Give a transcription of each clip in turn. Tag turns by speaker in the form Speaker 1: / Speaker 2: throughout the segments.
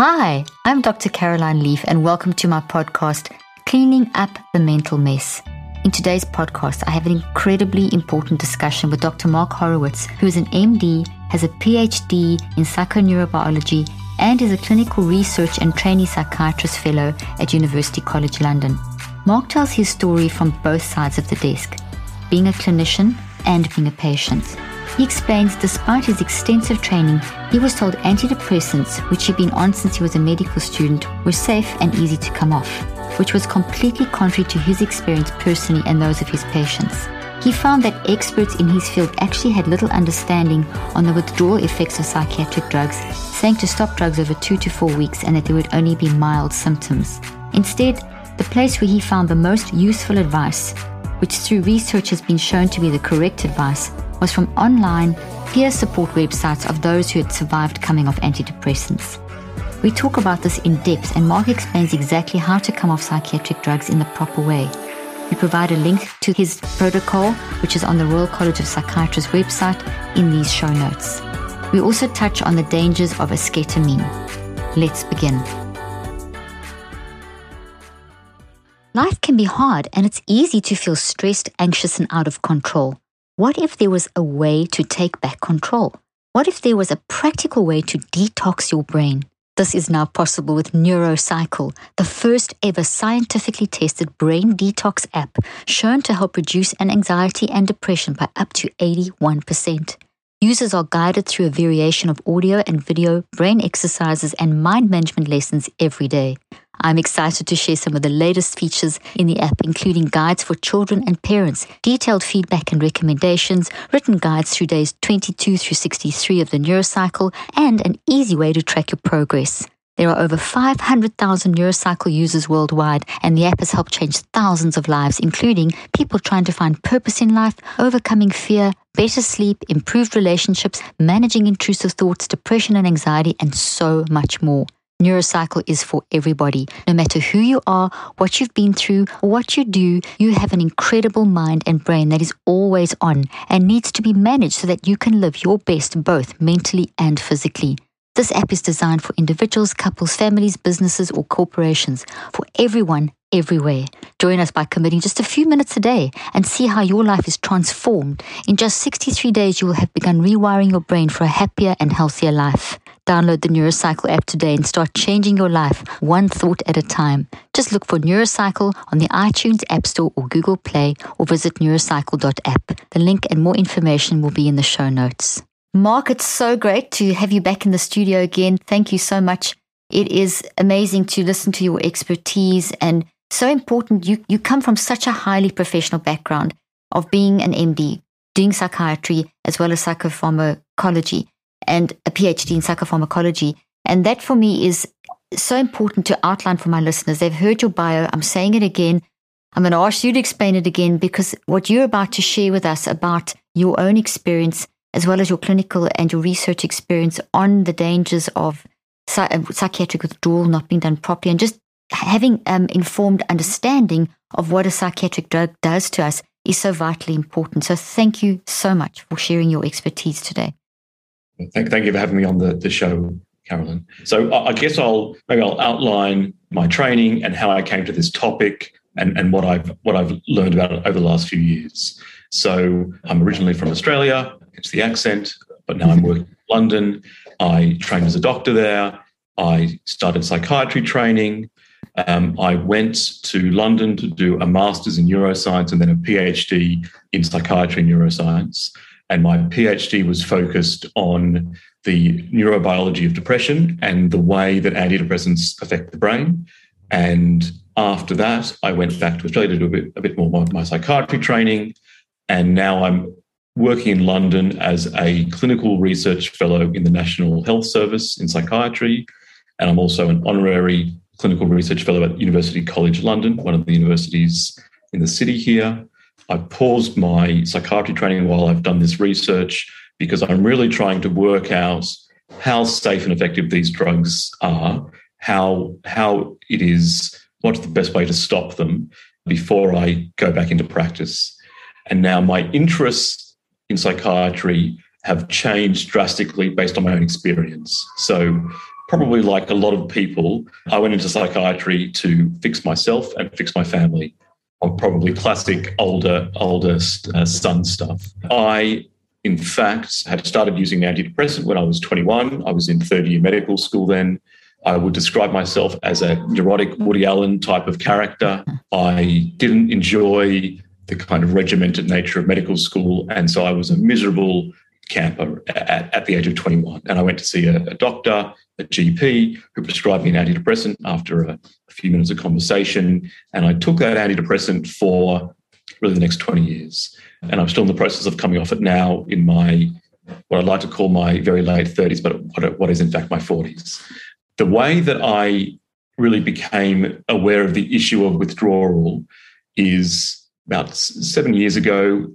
Speaker 1: Hi, I'm Dr. Caroline Leaf, and welcome to my podcast, Cleaning Up the Mental Mess. In today's podcast, I have an incredibly important discussion with Dr. Mark Horowitz, who is an MD, has a PhD in psychoneurobiology, and is a clinical research and trainee psychiatrist fellow at University College London. Mark tells his story from both sides of the desk, being a clinician and being a patient. He explains despite his extensive training, he was told antidepressants, which he'd been on since he was a medical student, were safe and easy to come off, which was completely contrary to his experience personally and those of his patients. He found that experts in his field actually had little understanding on the withdrawal effects of psychiatric drugs, saying to stop drugs over two to four weeks and that there would only be mild symptoms. Instead, the place where he found the most useful advice, which through research has been shown to be the correct advice, was from online peer support websites of those who had survived coming off antidepressants. We talk about this in depth, and Mark explains exactly how to come off psychiatric drugs in the proper way. We provide a link to his protocol, which is on the Royal College of Psychiatrists website, in these show notes. We also touch on the dangers of esketamine. Let's begin. Life can be hard, and it's easy to feel stressed, anxious, and out of control. What if there was a way to take back control? What if there was a practical way to detox your brain? This is now possible with NeuroCycle, the first ever scientifically tested brain detox app shown to help reduce an anxiety and depression by up to 81%. Users are guided through a variation of audio and video, brain exercises, and mind management lessons every day. I'm excited to share some of the latest features in the app, including guides for children and parents, detailed feedback and recommendations, written guides through days 22 through 63 of the NeuroCycle, and an easy way to track your progress. There are over 500,000 NeuroCycle users worldwide, and the app has helped change thousands of lives, including people trying to find purpose in life, overcoming fear, better sleep, improved relationships, managing intrusive thoughts, depression and anxiety, and so much more. NeuroCycle is for everybody. No matter who you are, what you've been through, what you do, you have an incredible mind and brain that is always on and needs to be managed so that you can live your best both mentally and physically. This app is designed for individuals, couples, families, businesses, or corporations, for everyone, everywhere. Join us by committing just a few minutes a day and see how your life is transformed. In just 63 days, you will have begun rewiring your brain for a happier and healthier life. Download the NeuroCycle app today and start changing your life one thought at a time. Just look for NeuroCycle on the iTunes App Store or Google Play or visit neurocycle.app. The link and more information will be in the show notes. Mark, it's so great to have you back in the studio again. Thank you so much. It is amazing to listen to your expertise and so important. You, you come from such a highly professional background of being an MD, doing psychiatry as well as psychopharmacology and a PhD in psychopharmacology. And that for me is so important to outline for my listeners. They've heard your bio. I'm saying it again. I'm going to ask you to explain it again because what you're about to share with us about your own experience, as well as your clinical and your research experience on the dangers of uh, psychiatric withdrawal not being done properly, and just having um, informed understanding of what a psychiatric drug does to us is so vitally important. So, thank you so much for sharing your expertise today.
Speaker 2: Thank, thank you for having me on the, the show, Carolyn. So I guess I'll maybe I'll outline my training and how I came to this topic and, and what I've what I've learned about it over the last few years. So I'm originally from Australia, it's the accent, but now I'm working in London. I trained as a doctor there. I started psychiatry training. Um, I went to London to do a master's in neuroscience and then a PhD in psychiatry and neuroscience and my PhD was focused on the neurobiology of depression and the way that antidepressants affect the brain. And after that, I went back to Australia to do a bit, a bit more of my psychiatry training. And now I'm working in London as a clinical research fellow in the National Health Service in psychiatry. And I'm also an honorary clinical research fellow at University College London, one of the universities in the city here. I paused my psychiatry training while I've done this research because I'm really trying to work out how safe and effective these drugs are, how how it is, what's the best way to stop them before I go back into practice. And now my interests in psychiatry have changed drastically based on my own experience. So probably like a lot of people, I went into psychiatry to fix myself and fix my family on probably classic older, older uh, son stuff. I, in fact, had started using antidepressant when I was 21. I was in third year medical school then. I would describe myself as a neurotic Woody Allen type of character. I didn't enjoy the kind of regimented nature of medical school. And so I was a miserable camper at, at the age of 21. And I went to see a, a doctor, a GP, who prescribed me an antidepressant after a few minutes of conversation. And I took that antidepressant for really the next 20 years. And I'm still in the process of coming off it now in my, what I'd like to call my very late 30s, but what, what is in fact my 40s. The way that I really became aware of the issue of withdrawal is about seven years ago,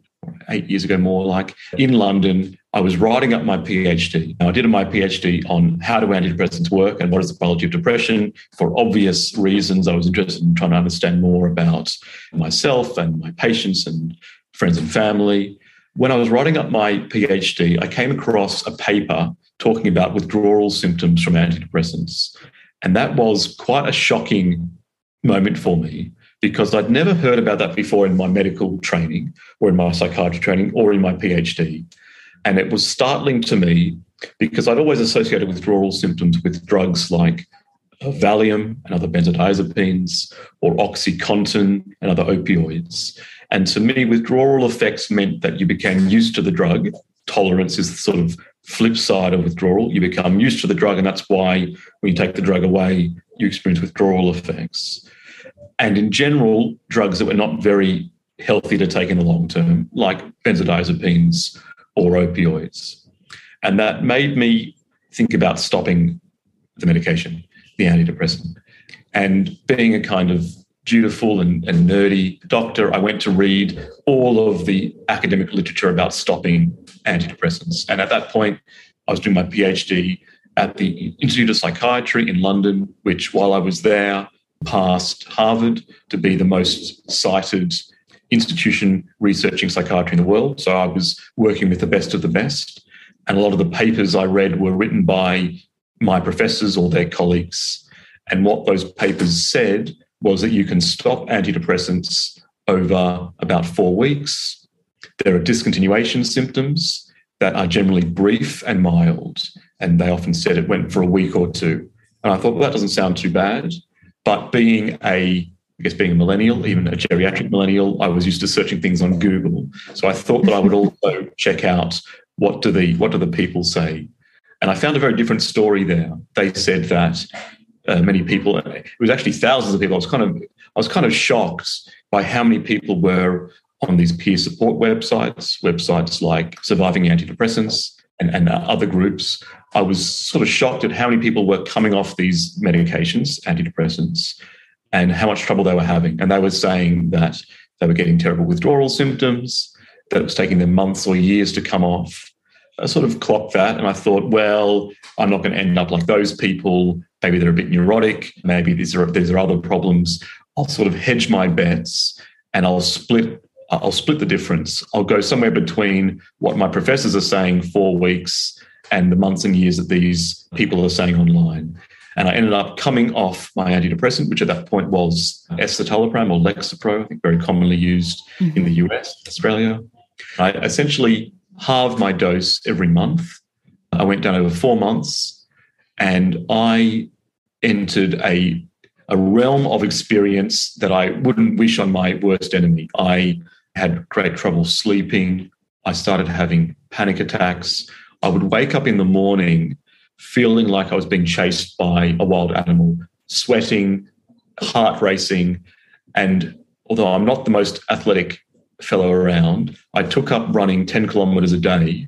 Speaker 2: eight years ago, more like in London. I was writing up my PhD. I did my PhD on how do antidepressants work and what is the biology of depression. For obvious reasons, I was interested in trying to understand more about myself and my patients and friends and family. When I was writing up my PhD, I came across a paper talking about withdrawal symptoms from antidepressants. And that was quite a shocking moment for me because I'd never heard about that before in my medical training or in my psychiatry training or in my PhD. And it was startling to me because I'd always associated withdrawal symptoms with drugs like uh, Valium and other benzodiazepines or Oxycontin and other opioids. And to me, withdrawal effects meant that you became used to the drug. Tolerance is the sort of flip side of withdrawal. You become used to the drug, and that's why when you take the drug away, you experience withdrawal effects and in general, drugs that were not very healthy to take in the long term, like benzodiazepines or opioids. And that made me think about stopping the medication, the antidepressant. And being a kind of dutiful and, and, nerdy doctor, I went to read all of the academic literature about stopping antidepressants. And at that point, I was doing my PhD at the Institute of Psychiatry in London, which while I was there, passed Harvard to be the most cited institution researching psychiatry in the world. So I was working with the best of the best. And a lot of the papers I read were written by my professors or their colleagues. And what those papers said was that you can stop antidepressants over about four weeks. There are discontinuation symptoms that are generally brief and mild. And they often said it went for a week or two. And I thought, well, that doesn't sound too bad. But being a I guess being a millennial, even a geriatric millennial, I was used to searching things on Google. So I thought that I would also check out what do the what do the people say, and I found a very different story there. They said that uh, many people, it was actually thousands of people. I was kind of I was kind of shocked by how many people were on these peer support websites, websites like Surviving Antidepressants and, and other groups I was sort of shocked at how many people were coming off these medications, antidepressants, and how much trouble they were having. And they were saying that they were getting terrible withdrawal symptoms, that it was taking them months or years to come off. I sort of clocked that and I thought, well, I'm not going to end up like those people. Maybe they're a bit neurotic. Maybe these are these are other problems. I'll sort of hedge my bets and I'll split I'll split the difference. I'll go somewhere between what my professors are saying, four weeks, and the months and years that these people are saying online. And I ended up coming off my antidepressant, which at that point was escitalopram or Lexapro, I think very commonly used mm-hmm. in the US, Australia. I essentially halved my dose every month. I went down over four months and I entered a, a realm of experience that I wouldn't wish on my worst enemy. I had great trouble sleeping. I started having panic attacks. I would wake up in the morning feeling like I was being chased by a wild animal, sweating, heart racing. And although I'm not the most athletic fellow around, I took up running 10 kilometers a day,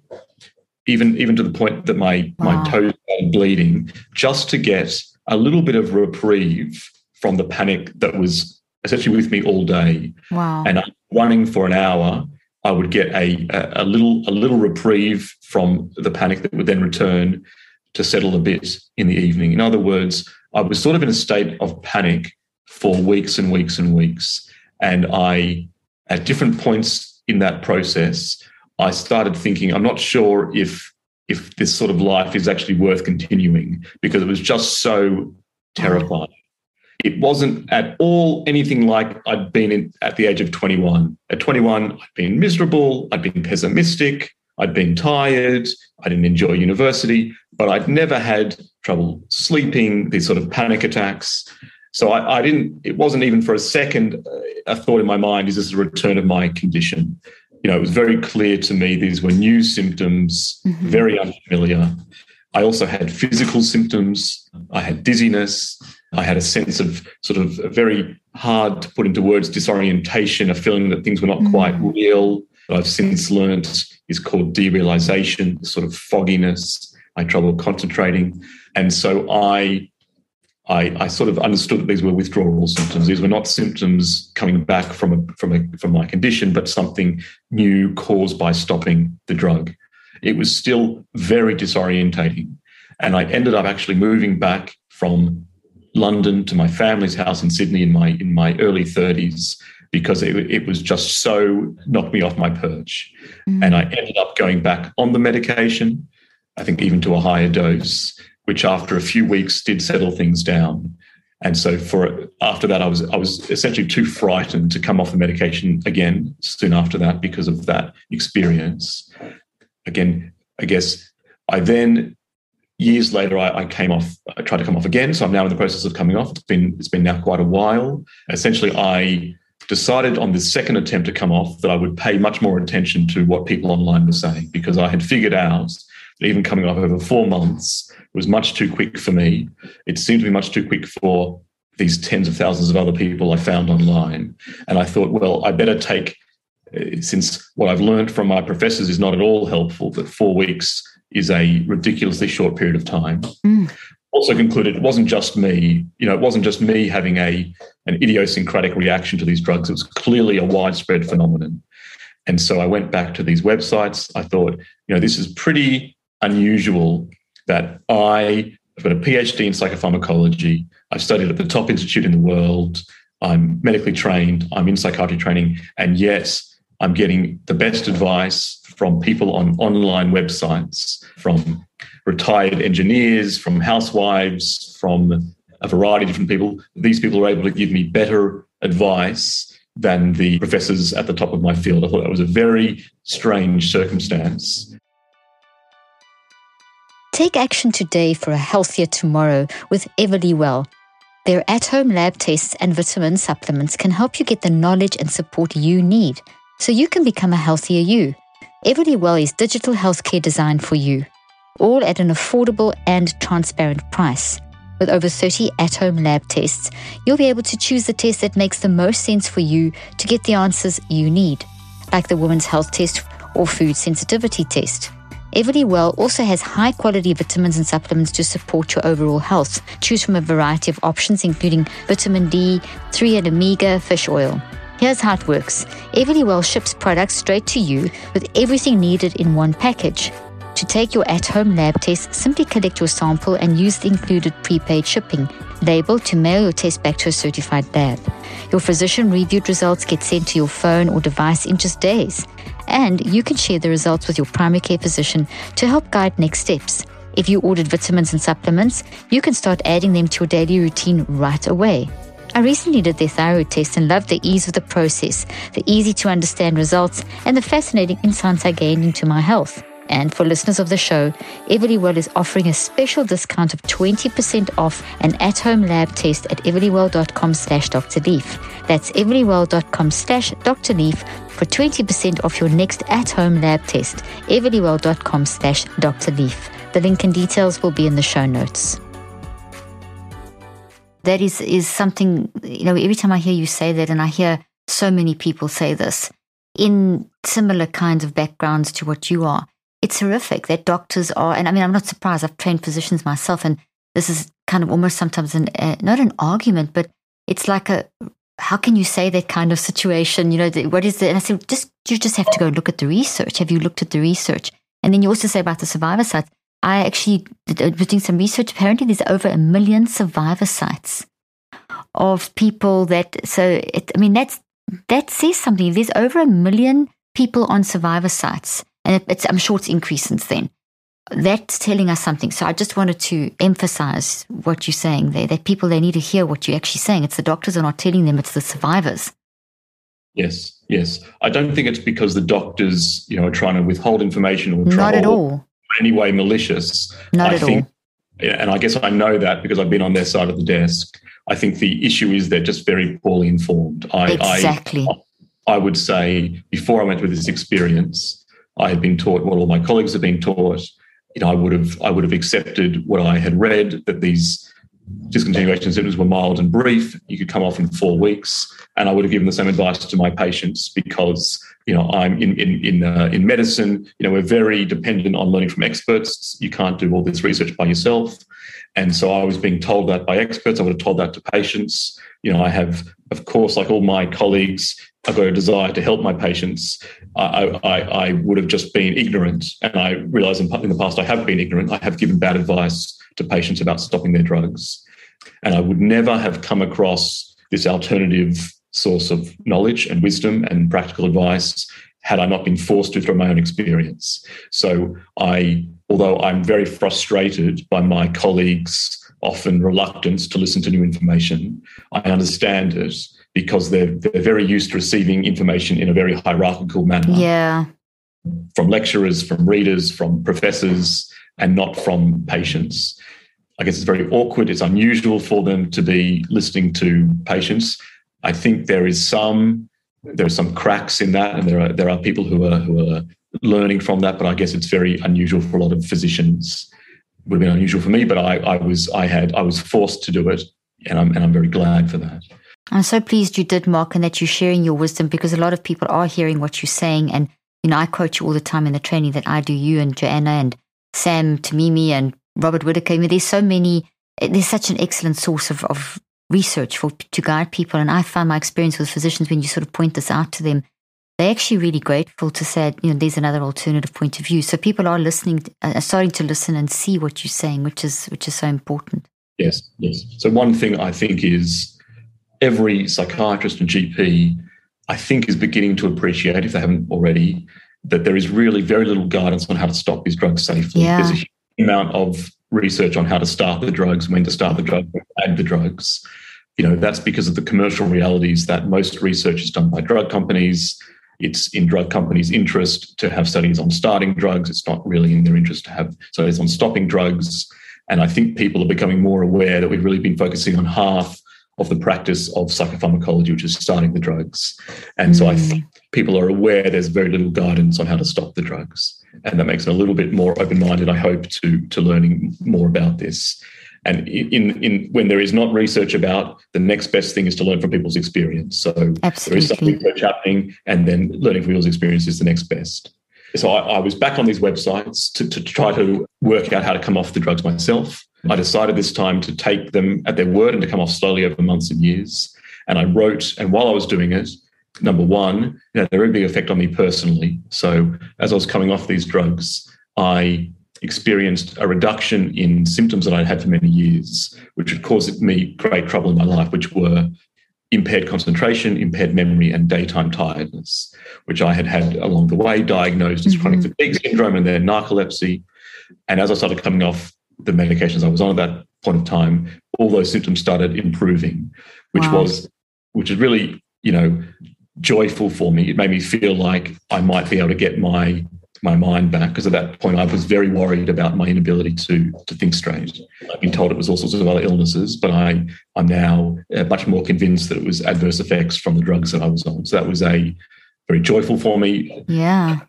Speaker 2: even, even to the point that my, wow. my toes started bleeding, just to get a little bit of reprieve from the panic that was essentially with me all day.
Speaker 1: Wow.
Speaker 2: And running for an hour I would get a, a, little a little reprieve from the panic that would then return to settle a bit in the evening. In other words, I was sort of in a state of panic for weeks and weeks and weeks. And I, at different points in that process, I started thinking, I'm not sure if if this sort of life is actually worth continuing because it was just so terrifying. It wasn't at all anything like I'd been in, at the age of 21. At 21, I'd been miserable, I'd been pessimistic, I'd been tired, I didn't enjoy university, but I'd never had trouble sleeping, these sort of panic attacks. So I, I didn't, it wasn't even for a second uh, a thought in my mind, is this a return of my condition? You know, it was very clear to me these were new symptoms, mm-hmm. very unfamiliar. I also had physical symptoms. I had dizziness. I had a sense of sort of very hard to put into words disorientation, a feeling that things were not mm-hmm. quite real. That I've since learnt is called derealization, sort of fogginess. I had trouble concentrating. And so I I, I, sort of understood that these were withdrawal symptoms. These were not symptoms coming back from a, from a, from my condition, but something new caused by stopping the drug. It was still very disorientating, and I ended up actually moving back from London to my family's house in Sydney in my in my early thirties because it, it was just so knocked me off my perch, mm. and I ended up going back on the medication. I think even to a higher dose which after a few weeks did settle things down. And so for after that, I was I was essentially too frightened to come off the medication again soon after that because of that experience. Again, I guess I then years later I, I, came off. I tried to come off again, so I'm now in the process of coming off. It's been it's been now quite a while. Essentially, I decided on the second attempt to come off that I would pay much more attention to what people online were saying because I had figured out that even coming off over four months was much too quick for me. It seemed to be much too quick for these tens of thousands of other people I found online. And I thought, well, I better take, since what I've learned from my professors is not at all helpful, that four weeks is a ridiculously short period of time. Mm. Also concluded it wasn't just me, you know, it wasn't just me having a an idiosyncratic reaction to these drugs. It was clearly a widespread phenomenon. And so I went back to these websites. I thought, you know, this is pretty unusual that I have got a PhD in psychopharmacology. I've studied at the top institute in the world. I'm medically trained. I'm in psychiatry training. And yes, I'm getting the best advice from people on online websites, from retired engineers, from housewives, from a variety of different people. These people are able to give me better advice than the professors at the top of my field. I thought that was a very strange circumstance.
Speaker 1: Take action today for a healthier tomorrow with Everlywell. Their at home lab tests and vitamin supplements can help you get the knowledge and support you need so you can become a healthier you. Everlywell is digital healthcare designed for you, all at an affordable and transparent price. With over 30 at home lab tests, you'll be able to choose the test that makes the most sense for you to get the answers you need, like the Women's Health Test or Food Sensitivity Test. Everlywell also has high quality vitamins and supplements to support your overall health. Choose from a variety of options, including vitamin D, 3 and omega fish oil. Here's how it works Everlywell ships products straight to you with everything needed in one package. To take your at home lab test, simply collect your sample and use the included prepaid shipping label to mail your test back to a certified lab. Your physician reviewed results get sent to your phone or device in just days and you can share the results with your primary care physician to help guide next steps. If you ordered vitamins and supplements, you can start adding them to your daily routine right away. I recently did their thyroid test and loved the ease of the process, the easy to understand results, and the fascinating insights I gained into my health. And for listeners of the show, Everlywell is offering a special discount of 20% off an at-home lab test at everlywell.com slash Dr. Leaf. That's everlywell.com slash Dr. Leaf for 20% off your next at-home lab test. everlywell.com slash Dr. Leaf. The link and details will be in the show notes. That is, is something, you know, every time I hear you say that, and I hear so many people say this in similar kinds of backgrounds to what you are, it's horrific that doctors are, and I mean, I'm not surprised. I've trained physicians myself, and this is kind of almost sometimes an, uh, not an argument, but it's like a, how can you say that kind of situation? You know, what is it? And I said, just, you just have to go look at the research. Have you looked at the research? And then you also say about the survivor sites. I actually did, uh, was doing some research. Apparently, there's over a million survivor sites of people that, so it, I mean, that's, that says something. There's over a million people on survivor sites and it, I'm sure it's increased since then. that's telling us something. So I just wanted to emphasize what you're saying there, that people, they need to hear what you're actually saying. It's the doctors are not telling them, it's the survivors.
Speaker 2: Yes, yes. I don't think it's because the doctors, you know, are trying to withhold information or
Speaker 1: not at all.
Speaker 2: In any way malicious.
Speaker 1: Not
Speaker 2: I
Speaker 1: at
Speaker 2: think,
Speaker 1: all.
Speaker 2: And I guess I know that because I've been on their side of the desk. I think the issue is they're just very poorly informed. I,
Speaker 1: exactly.
Speaker 2: I, I would say before I went through this experience, I had been taught what all my colleagues had been taught. You know, I would have I would have accepted what I had read that these discontinuation symptoms were mild and brief. You could come off in four weeks, and I would have given the same advice to my patients because you know I'm in in in, uh, in medicine. You know, we're very dependent on learning from experts. You can't do all this research by yourself, and so I was being told that by experts. I would have told that to patients. You know, I have, of course, like all my colleagues, I've got a desire to help my patients. I, I, I would have just been ignorant, and I realise in, in the past I have been ignorant. I have given bad advice to patients about stopping their drugs. And I would never have come across this alternative source of knowledge and wisdom and practical advice had I not been forced to through my own experience. So I, although I'm very frustrated by my colleagues' often reluctance to listen to new information, I understand it because they're they're very used to receiving information in a very hierarchical manner.
Speaker 1: Yeah.
Speaker 2: From lecturers, from readers, from professors, and not from patients. I guess it's very awkward. It's unusual for them to be listening to patients. I think there is some there are some cracks in that, and there are there are people who are who are learning from that. But I guess it's very unusual for a lot of physicians. It would have been unusual for me, but I, I was I had I was forced to do it, and I'm and I'm very glad for that.
Speaker 1: I'm so pleased you did, Mark, and that you're sharing your wisdom because a lot of people are hearing what you're saying. And you know, I quote you all the time in the training that I do. You and Joanna and Sami Timimi and Robert Whitaker. I mean, there's so many, there's such an excellent source of, of research for to guide people. And I found my experience with physicians when you sort of point this out to them, they're actually really grateful to say, you know, there's another alternative point of view. So people are listening, uh, starting to listen and see what you're saying, which is which is so important.
Speaker 2: Yes, yes. So one thing I think is every psychiatrist and GP, I think, is beginning to appreciate, if they haven't already, that there is really very little guidance on how to stop these drugs safely.
Speaker 1: Yeah.
Speaker 2: There's a huge amount of research on how to start the drugs, when to start the drugs, add the drugs. You know, that's because of the commercial realities that most research is done by drug companies. It's in drug companies' interest to have studies on starting drugs. It's not really in their interest to have studies on stopping drugs. And I think people are becoming more aware that we've really been focusing on half of the practice of psychopharmacology, which is starting the drugs. And mm. so I think people are aware there's very little guidance on how to stop the drugs. And that makes them a little bit more open-minded, I hope, to, to learning more about this. And in, in when there is not research about, the next best thing is to learn from people's experience. So
Speaker 1: Absolutely.
Speaker 2: there is some research happening, and then learning from people's experience is the next best. So I, I was back on these websites to, to try to work out how to come off the drugs myself. I decided this time to take them at their word and to come off slowly over months and years. And I wrote, and while I was doing it, number one, it had a big effect on me personally. So as I was coming off these drugs, I experienced a reduction in symptoms that I'd had for many years, which had caused me great trouble in my life, which were impaired concentration, impaired memory, and daytime tiredness, which I had had along the way, diagnosed as mm-hmm. chronic fatigue syndrome and then narcolepsy. And as I started coming off the medications I was on at that point of time, all those symptoms started improving, which wow. was which is really, you know, joyful for me. It made me feel like I might be able to get my my mind back because at that point I was very worried about my inability to to think straight. I've been told it was all sorts of other illnesses, but I I'm now uh, much more convinced that it was adverse effects from the drugs that I was on. So that was a very joyful for me.
Speaker 1: Yeah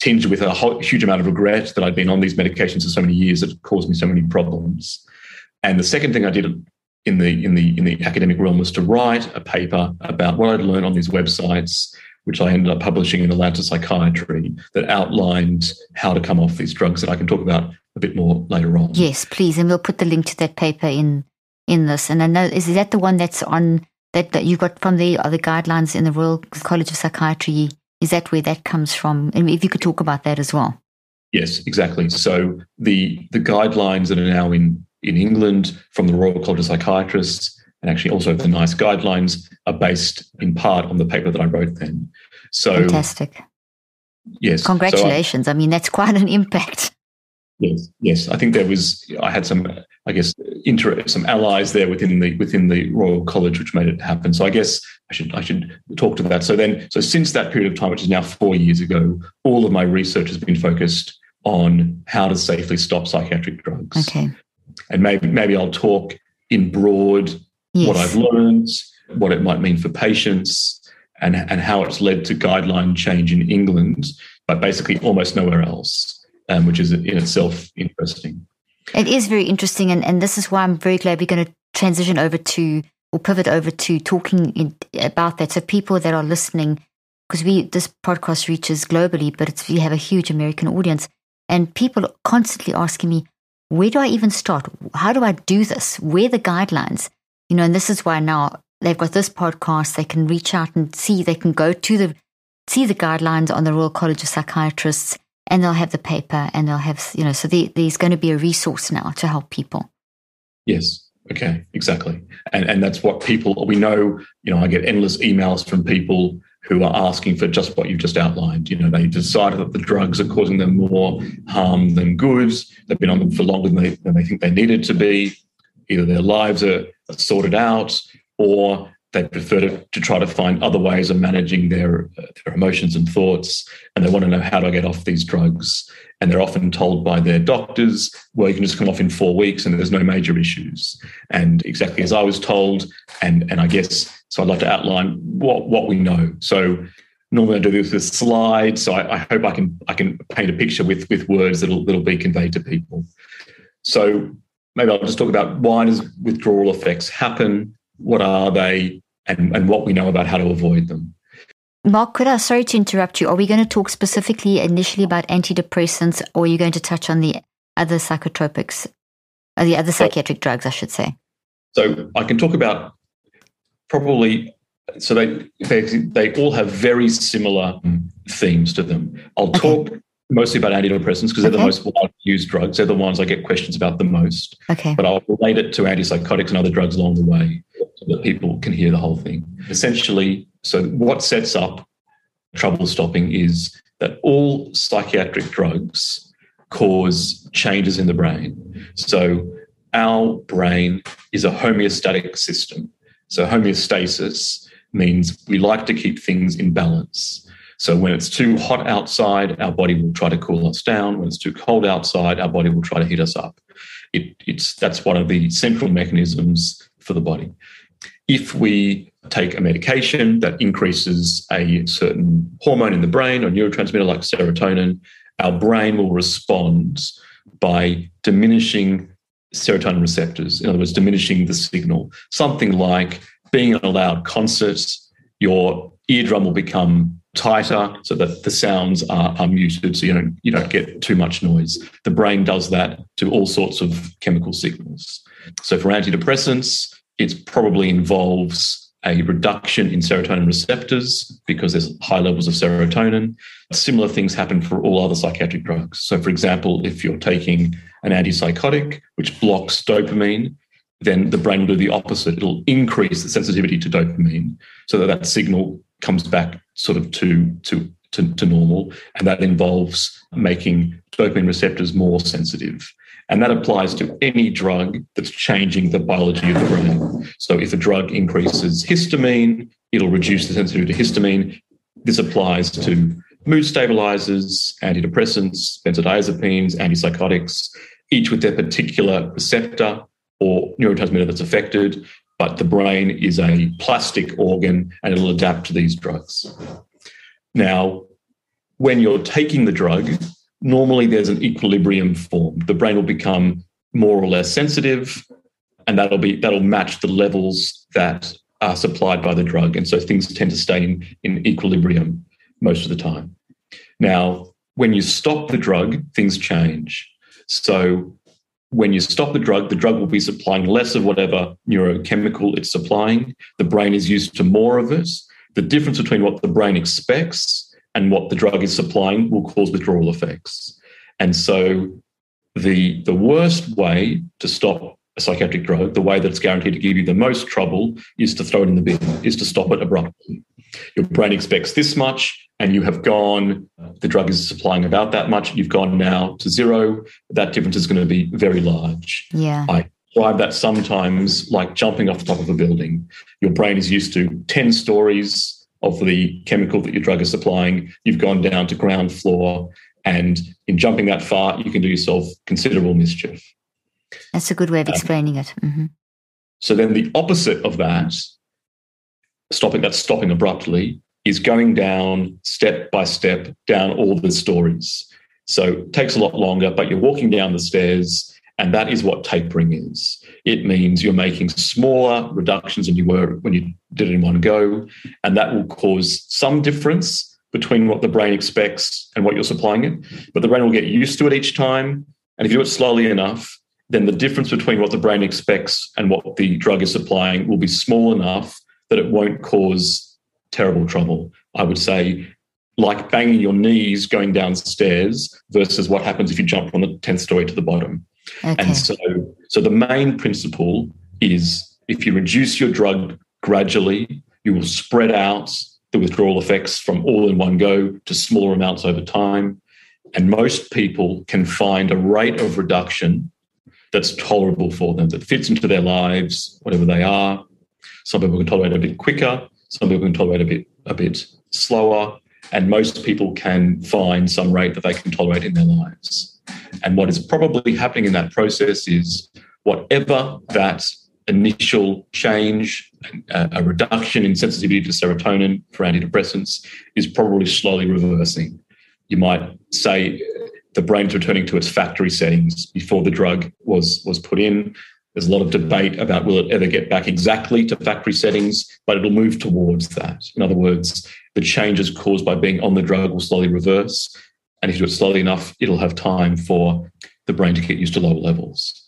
Speaker 2: tinged with a huge amount of regret that I'd been on these medications for so many years that caused me so many problems. And the second thing I did in the in the in the academic realm was to write a paper about what I'd learned on these websites, which I ended up publishing in the Lancet Psychiatry, that outlined how to come off these drugs that I can talk about a bit more later on.
Speaker 1: Yes, please, and we'll put the link to that paper in in this. And I know is that the one that's on that, that you got from the uh, other guidelines in the Royal College of Psychiatry is that where that comes from? And if you could talk about that as well.
Speaker 2: Yes, exactly. So the the guidelines that are now in in England from the Royal College of Psychiatrists and actually also the NICE guidelines are based in part on the paper that I wrote then. So
Speaker 1: fantastic.
Speaker 2: Yes.
Speaker 1: Congratulations. So I, I mean, that's quite an impact.
Speaker 2: Yes, yes. I think there was. I had some, I guess, inter- some allies there within the within the Royal College, which made it happen. So I guess I should I should talk to that. So then, so since that period of time, which is now four years ago, all of my research has been focused on how to safely stop psychiatric drugs.
Speaker 1: Okay.
Speaker 2: And maybe maybe I'll talk in broad
Speaker 1: Yes.
Speaker 2: what I've learned, what it might mean for patients, and and how it's led to guideline change in England, but basically almost nowhere else um, which is in itself interesting.
Speaker 1: It is very interesting, and, and this is why I'm very glad we're going to transition over to or pivot over to talking in, about that. So people that are listening, because we this podcast reaches globally, but it's we have a huge American audience, and people are constantly asking me, where do I even start? How do I do this? Where are the guidelines? You know, and this is why now they've got this podcast. They can reach out and see. They can go to the see the guidelines on the Royal College of Psychiatrists and they'll have the paper and they'll have you know so the, there's going to be a resource now to help people
Speaker 2: yes okay exactly and and that's what people we know you know i get endless emails from people who are asking for just what you've just outlined. You know they decided that the drugs are causing them more harm than goods. they've been on them for longer than they, than they think they needed to be. Either their lives are, are sorted out or they prefer to, to try to find other ways of managing their, their emotions and thoughts. And they want to know how to get off these drugs. And they're often told by their doctors well you can just come off in four weeks and there's no major issues. And exactly as i was told and and i guess so i'd like to outline what what we know so normally i do this with slides so I, I hope i can i can paint a picture with with words that'll that'll be conveyed to people so maybe i'll just talk about why does withdrawal effects happen what are they, and, and what we know about how to avoid them.
Speaker 1: Mark, could I, sorry to interrupt you, are we going to talk specifically initially about antidepressants or are you going to touch on the other psychotropics, or the other psychiatric drugs, I should say?
Speaker 2: So I can talk about probably, so they, they, they all have very similar hmm. themes to them. I'll okay. talk mostly about antidepressants because they're the most widely used drugs. They're the ones I get questions about the most.
Speaker 1: Okay.
Speaker 2: But I'll relate it to antipsychotics and other drugs along the way so that people can hear the whole thing. Essentially, so what sets up trouble stopping is that all psychiatric drugs cause changes in the brain. So our brain is a homeostatic system. So homeostasis means we like to keep things in balance. So when it's too hot outside, our body will try to cool us down. When it's too cold outside, our body will try to heat us up. It, it's that's one of the central mechanisms for the body. If we take a medication that increases a certain hormone in the brain or neurotransmitter like serotonin, our brain will respond by diminishing serotonin receptors. In other words, diminishing the signal. Something like being in a loud concert, your eardrum will become tighter so that the sounds are, are muted so you don't you don't get too much noise the brain does that to all sorts of chemical signals so for antidepressants it probably involves a reduction in serotonin receptors because there's high levels of serotonin similar things happen for all other psychiatric drugs so for example if you're taking an antipsychotic which blocks dopamine then the brain will do the opposite. It'll increase the sensitivity to dopamine so that that signal comes back sort of to, to, to, to normal. And that involves making dopamine receptors more sensitive. And that applies to any drug that's changing the biology of the brain. So if a drug increases histamine, it'll reduce the sensitivity to histamine. This applies to mood stabilizers, antidepressants, benzodiazepines, antipsychotics, each with their particular receptor or neurotransmitter that's affected, but the brain is a plastic organ and it'll adapt to these drugs. Now, when you're taking the drug, normally there's an equilibrium formed. The brain will become more or less sensitive, and that'll be that'll match the levels that are supplied by the drug. And so things tend to stay in, in equilibrium most of the time. Now, when you stop the drug, things change. So when you stop the drug, the drug will be supplying less of whatever neurochemical it's supplying. The brain is used to more of it. The difference between what the brain expects and what the drug is supplying will cause withdrawal effects. And so the, the worst way to stop a psychiatric drug, the way that's guaranteed to give you the most trouble, is to throw it in the bin, is to stop it abruptly. Your brain expects this much, and you have gone, the drug is supplying about that much, you've gone now to zero, that difference is going to be very large.
Speaker 1: Yeah.
Speaker 2: I describe that sometimes like jumping off the top of a building. Your brain is used to 10 stories of the chemical that your drug is supplying. You've gone down to ground floor. And in jumping that far, you can do yourself considerable mischief.
Speaker 1: That's a good way of explaining it. Mm-hmm.
Speaker 2: So then the opposite of that, stopping that stopping abruptly, is going down step by step down all the stories. So it takes a lot longer, but you're walking down the stairs, and that is what tapering is. It means you're making smaller reductions than you were when you did it in one go, and that will cause some difference between what the brain expects and what you're supplying it. But the brain will get used to it each time. And if you do it slowly enough, then the difference between what the brain expects and what the drug is supplying will be small enough that it won't cause terrible trouble. I would say, like banging your knees going downstairs versus what happens if you jump from the 10th story to the bottom. Okay. And so, so the main principle is if you reduce your drug gradually, you will spread out the withdrawal effects from all in one go to smaller amounts over time. And most people can find a rate of reduction that's tolerable for them, that fits into their lives, whatever they are. Some people can tolerate it a bit quicker, some people can tolerate a bit a bit slower, and most people can find some rate that they can tolerate in their lives. And what is probably happening in that process is whatever that initial change, a, a reduction in sensitivity to serotonin for antidepressants, is probably slowly reversing. You might say the brain's returning to its factory settings before the drug was, was put in. There's a lot of debate about will it ever get back exactly to factory settings, but it'll move towards that. In other words, the changes caused by being on the drug will slowly reverse. And if you do it slowly enough, it'll have time for the brain to get used to lower levels.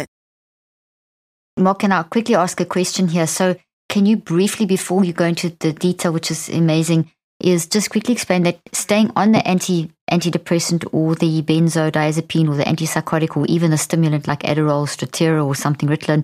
Speaker 1: Mark, can I quickly ask a question here? So, can you briefly, before you go into the detail, which is amazing, is just quickly explain that staying on the anti antidepressant or the benzodiazepine or the antipsychotic or even a stimulant like Adderall, Strattera, or something Ritalin,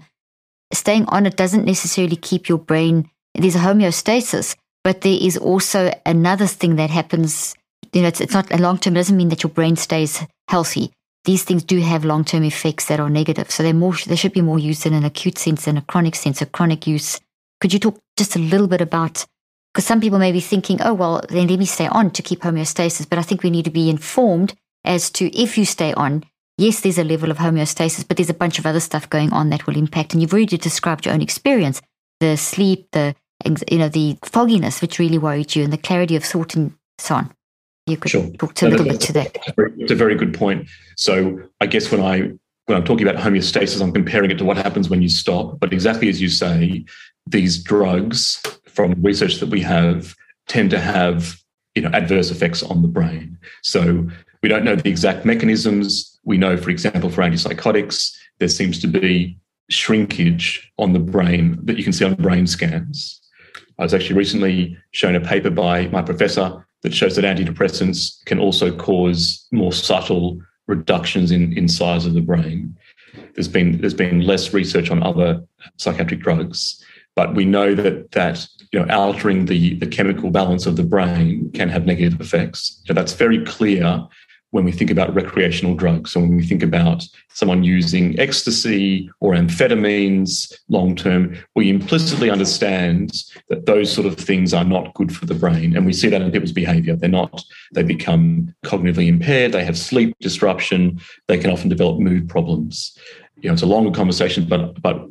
Speaker 1: staying on it doesn't necessarily keep your brain. There's a homeostasis, but there is also another thing that happens. You know, it's, it's not a long term. It doesn't mean that your brain stays healthy these things do have long term effects that are negative. So they're more, they should be more used in an acute sense than a chronic sense, a chronic use. Could you talk just a little bit about, because some people may be thinking, oh, well, then let me stay on to keep homeostasis. But I think we need to be informed as to if you stay on, yes, there's a level of homeostasis, but there's a bunch of other stuff going on that will impact. And you've already described your own experience, the sleep, the, you know, the fogginess, which really worried you and the clarity of thought and so on you could sure. talk to a little bit to that.
Speaker 2: It's a very good point. So I guess when I when I'm talking about homeostasis, I'm comparing it to what happens when you stop. But exactly as you say, these drugs from research that we have tend to have you know adverse effects on the brain. So we don't know the exact mechanisms. We know, for example, for antipsychotics, there seems to be shrinkage on the brain that you can see on brain scans. I was actually recently shown a paper by my professor that shows that antidepressants can also cause more subtle reductions in, in size of the brain. There's been there's been less research on other psychiatric drugs, but we know that that you know altering the the chemical balance of the brain can have negative effects. So that's very clear when we think about recreational drugs. So when we think about someone using ecstasy or amphetamines long term, we implicitly understand that those sort of things are not good for the brain. And we see that in people's behavior. They're not, they become cognitively impaired, they have sleep disruption, they can often develop mood problems. You know, it's a longer conversation, but but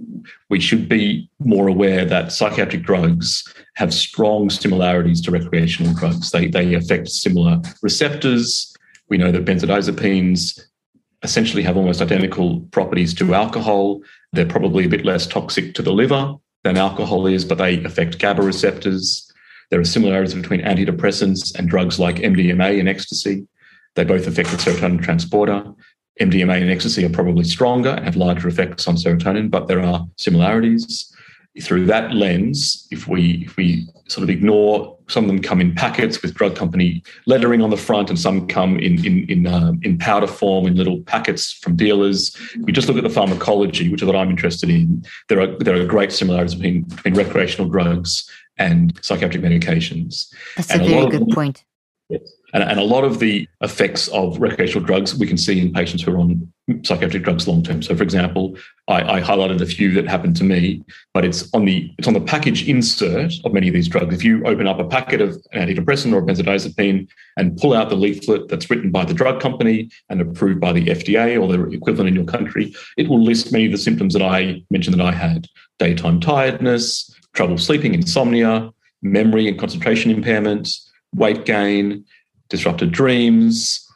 Speaker 2: we should be more aware that psychiatric drugs have strong similarities to recreational drugs. They they affect similar receptors we know that benzodiazepines essentially have almost identical properties to alcohol. They're probably a bit less toxic to the liver than alcohol is, but they affect GABA receptors. There are similarities between antidepressants and drugs like MDMA and ecstasy. They both affect the serotonin transporter. MDMA and ecstasy are probably stronger and have larger effects on serotonin, but there are similarities. Through that lens, if we if we sort of ignore some of them come in packets with drug company lettering on the front, and some come in in in, uh, in powder form in little packets from dealers. If we just look at the pharmacology, which is what I'm interested in, there are there are great similarities between between recreational drugs and psychiatric medications.
Speaker 1: That's and a very a good point.
Speaker 2: Yes. And, and a lot of the effects of recreational drugs we can see in patients who are on psychiatric drugs long term. So, for example, I, I, highlighted a few that happened to me, but it's on the it's on the package insert of many of these drugs. If you open up a packet of an antidepressant or a benzodiazepine and pull out the leaflet that's written by the drug company and approved by the FDA or the equivalent in your country, it will list many of the symptoms that I mentioned that I had: daytime tiredness, trouble sleeping, insomnia, memory and concentration impairment, weight gain disrupted dreams,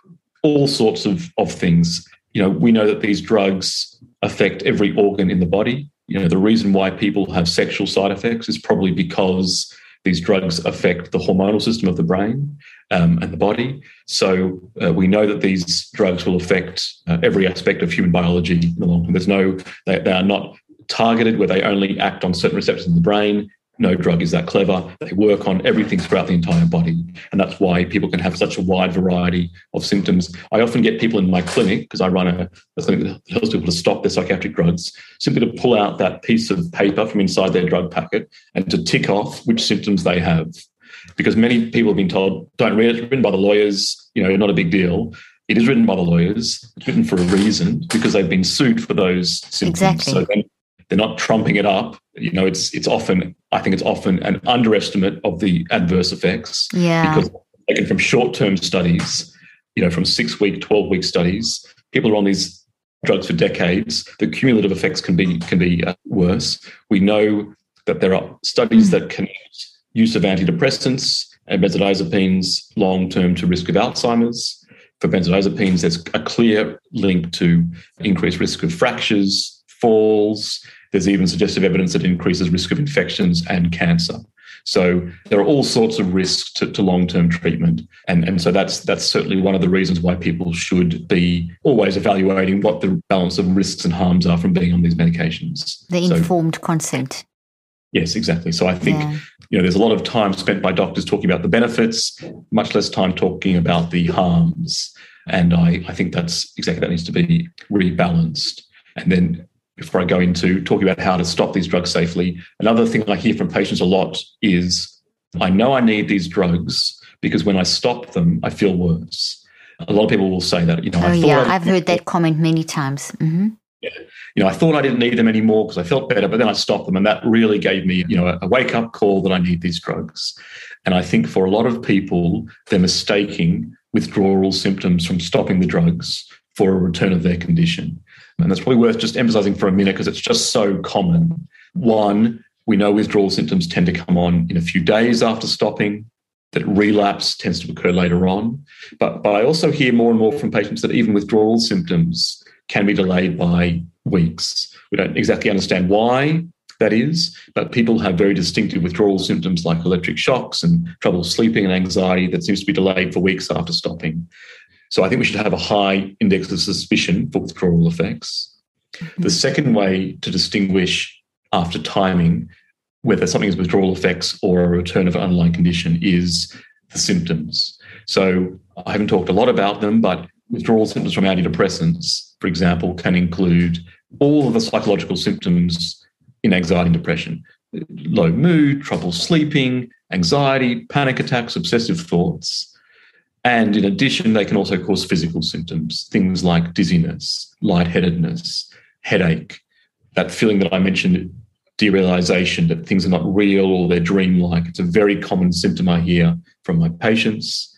Speaker 2: all sorts of, of things. You know, we know that these drugs affect every organ in the body. You know, the reason why people have sexual side effects is probably because these drugs affect the hormonal system of the brain um, and the body. So uh, we know that these drugs will affect uh, every aspect of human biology in the long term. There's no, they, they are not targeted where they only act on certain receptors in the brain no drug is that clever. They work on everything throughout the entire body. And that's why people can have such a wide variety of symptoms. I often get people in my clinic, because I run a, a clinic that helps people to stop their psychiatric drugs, simply to pull out that piece of paper from inside their drug packet and to tick off which symptoms they have. Because many people have been told, don't read it, it's written by the lawyers, you know, not a big deal. It is written by the lawyers. It's written for a reason because they've been sued for those symptoms.
Speaker 1: Exactly.
Speaker 2: So then they're not trumping it up. You know, it's it's often I think it's often an underestimate of the adverse effects.
Speaker 1: Yeah.
Speaker 2: Because taken from short term studies, you know, from six week, twelve week studies, people are on these drugs for decades. The cumulative effects can be can be uh, worse. We know that there are studies mm. that connect use of antidepressants and benzodiazepines long term to risk of Alzheimer's. For benzodiazepines, there's a clear link to increased risk of fractures, falls, there's even suggestive evidence that increases risk of infections and cancer. So there are all sorts of risks to, to, long-term treatment, and and so that's that's certainly one of the reasons why people should be always evaluating what the balance of risks and harms are from being on these medications.
Speaker 1: The
Speaker 2: so,
Speaker 1: informed consent.
Speaker 2: Yes, exactly. So I think yeah. you know there's a lot of time spent by doctors talking about the benefits, much less time talking about the harms, and I I think that's exactly that needs to be rebalanced. And then before I go into talking about how to stop these drugs safely, another thing I hear from patients a lot is I know I need these drugs because when I stop them, I feel worse. A lot of people will say that. You know,
Speaker 1: oh, yeah, I've heard that comment many times. Mm-hmm.
Speaker 2: Yeah. You know, I thought I didn't need them anymore because I felt better, but then I stopped them. And that really gave me, you know, a, a wake up call that I need these drugs. And I think for a lot of people, they're mistaking withdrawal symptoms from stopping the drugs for a return of their condition. And that's probably worth just emphasizing for a minute because it's just so common. One, we know withdrawal symptoms tend to come on in a few days after stopping, that relapse tends to occur later on. But, but I also hear more and more from patients that even withdrawal symptoms can be delayed by weeks. We don't exactly understand why that is, but people have very distinctive withdrawal symptoms like electric shocks and trouble sleeping and anxiety that seems to be delayed for weeks after stopping. So I think we should have a high index of suspicion for withdrawal effects. Mm-hmm. The second way to distinguish after timing whether something is withdrawal effects or a return of an underlying condition is the symptoms. So I haven't talked a lot about them, but withdrawal symptoms from antidepressants, for example, can include all of the psychological symptoms in anxiety and depression low mood, trouble sleeping, anxiety, panic attacks, obsessive thoughts. And in addition, they can also cause physical symptoms, things like dizziness, lightheadedness, headache, that feeling that I mentioned, derealization, that things are not real or they're dreamlike. It's a very common symptom I hear from my patients.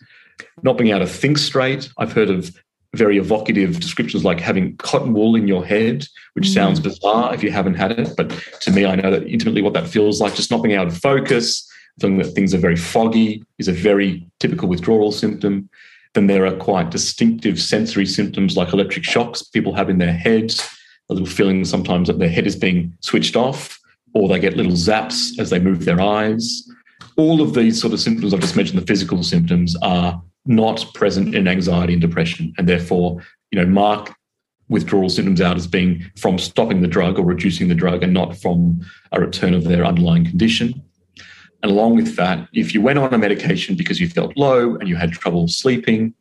Speaker 2: Not being able to think straight. I've heard of very evocative descriptions like having cotton wool in your head, which mm. sounds bizarre if you haven't had it. But to me, I know that intimately what that feels like, just not being able to focus, feeling that things are very foggy is a very typical withdrawal symptom. Then there are quite distinctive sensory symptoms like electric shocks people have in their heads, a little feeling sometimes that their head is being switched off, or they get little zaps as they move their eyes. all of these sort of symptoms I've just mentioned, the physical symptoms, are not present in anxiety and depression, and therefore, you know, mark withdrawal symptoms out as being from stopping the drug or reducing the drug, and not from a return of their underlying condition. And along with that, if you went on a medication because you felt low and you had trouble sleeping,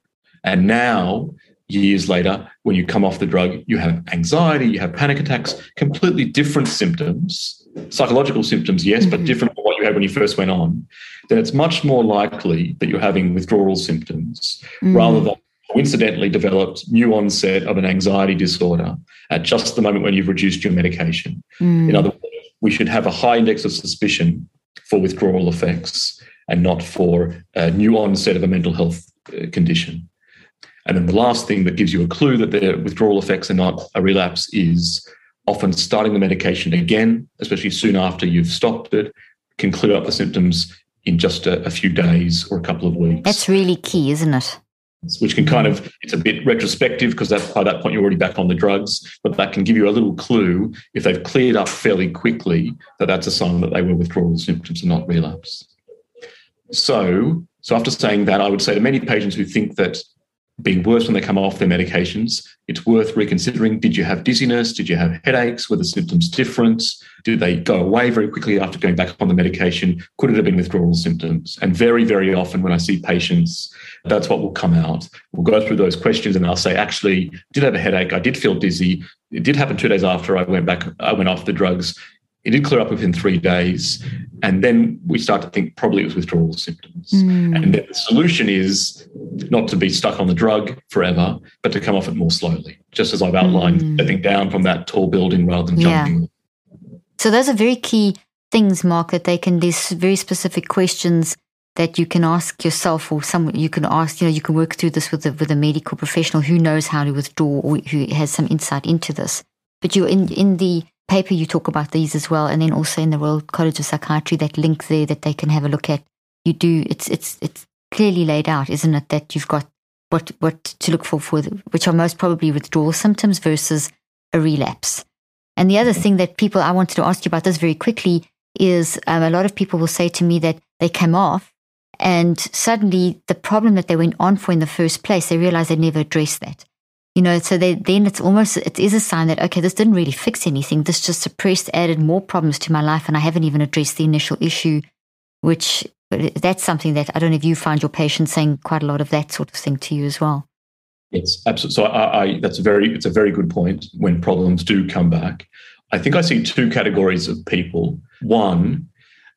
Speaker 2: and now years later, when you come off the drug, you have anxiety, you have panic attacks, completely different symptoms, psychological symptoms, yes, mm-hmm. but different from what you had when you first went on, then it's much more likely that you're having withdrawal symptoms mm. rather than coincidentally developed new onset of an anxiety disorder at just the moment when you've reduced your medication. Mm. In other words, we should have a high index of suspicion for withdrawal effects and not for a new onset of a mental health uh, condition. And then the last thing that gives you a clue that the withdrawal effects are not a relapse is often starting the medication again, especially soon after you've stopped it, can clear up the symptoms in just a, a few days or a couple of weeks.
Speaker 1: That's really key, isn't it?
Speaker 2: Which can kind of, it's a bit retrospective because that, by that point you're already back on the drugs, but that can give you a little clue if they've cleared up fairly quickly that that's a sign that they were withdrawal symptoms and not relapse. So, so after saying that, I would say to many patients who think that being worse when they come off their medications, it's worth reconsidering. Did you have dizziness? Did you have headaches? Were the symptoms different? Did they go away very quickly after going back on the medication? Could it have been withdrawal symptoms? And very, very often when I see patients, that's what will come out. We'll go through those questions and I'll say, actually, I did have a headache. I did feel dizzy. It did happen two days after I went back, I went off the drugs. It did clear up within three days. And then we start to think probably it was withdrawal symptoms. Mm. And then the solution is not to be stuck on the drug forever, but to come off it more slowly, just as I've outlined, mm. stepping down from that tall building rather than yeah. jumping.
Speaker 1: So those are very key things, Mark, that they can, these very specific questions that you can ask yourself or someone you can ask, you know, you can work through this with a, with a medical professional who knows how to withdraw or who has some insight into this. But you're in, in the paper you talk about these as well, and then also in the Royal College of Psychiatry, that link there that they can have a look at. You do it's it's it's clearly laid out, isn't it? That you've got what what to look for for the, which are most probably withdrawal symptoms versus a relapse. And the other thing that people I wanted to ask you about this very quickly is um, a lot of people will say to me that they came off and suddenly the problem that they went on for in the first place, they realize they never addressed that you know so they, then it's almost it is a sign that okay this didn't really fix anything. This just suppressed added more problems to my life and i haven't even addressed the initial issue which that's something that i don't know if you find your patients saying quite a lot of that sort of thing to you as well.
Speaker 2: Yes absolutely. So I, I that's a very it's a very good point when problems do come back. I think i see two categories of people. One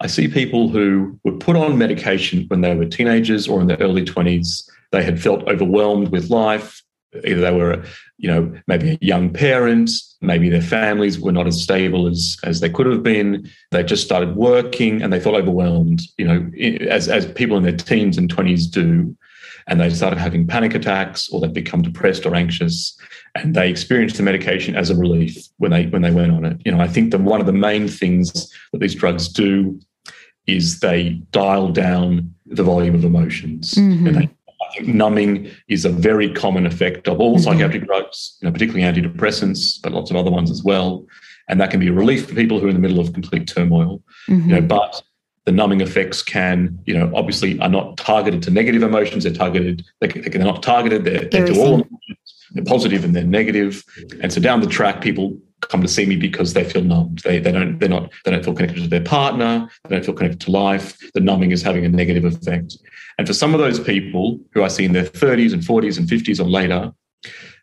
Speaker 2: I see people who were put on medication when they were teenagers or in their early 20s. They had felt overwhelmed with life either they were, you know, maybe a young parent, maybe their families were not as stable as as they could have been. They just started working and they felt overwhelmed, you know, as as people in their teens and twenties do, and they started having panic attacks or they become depressed or anxious, and they experienced the medication as a relief when they when they went on it. You know, I think that one of the main things that these drugs do is they dial down the volume of emotions mm-hmm. and they numbing is a very common effect of all mm-hmm. psychiatric drugs, you know, particularly antidepressants, but lots of other ones as well. And that can be a relief for people who are in the middle of complete turmoil. Mm-hmm. You know, but the numbing effects can, you know, obviously are not targeted to negative emotions. They're targeted, they, they're not targeted. They're, they're to all emotions. They're positive and they're negative. And so down the track, people come to see me because they feel numbed. They, they don't they're not they don't feel connected to their partner. They don't feel connected to life. The numbing is having a negative effect. And for some of those people who I see in their 30s and 40s and 50s or later,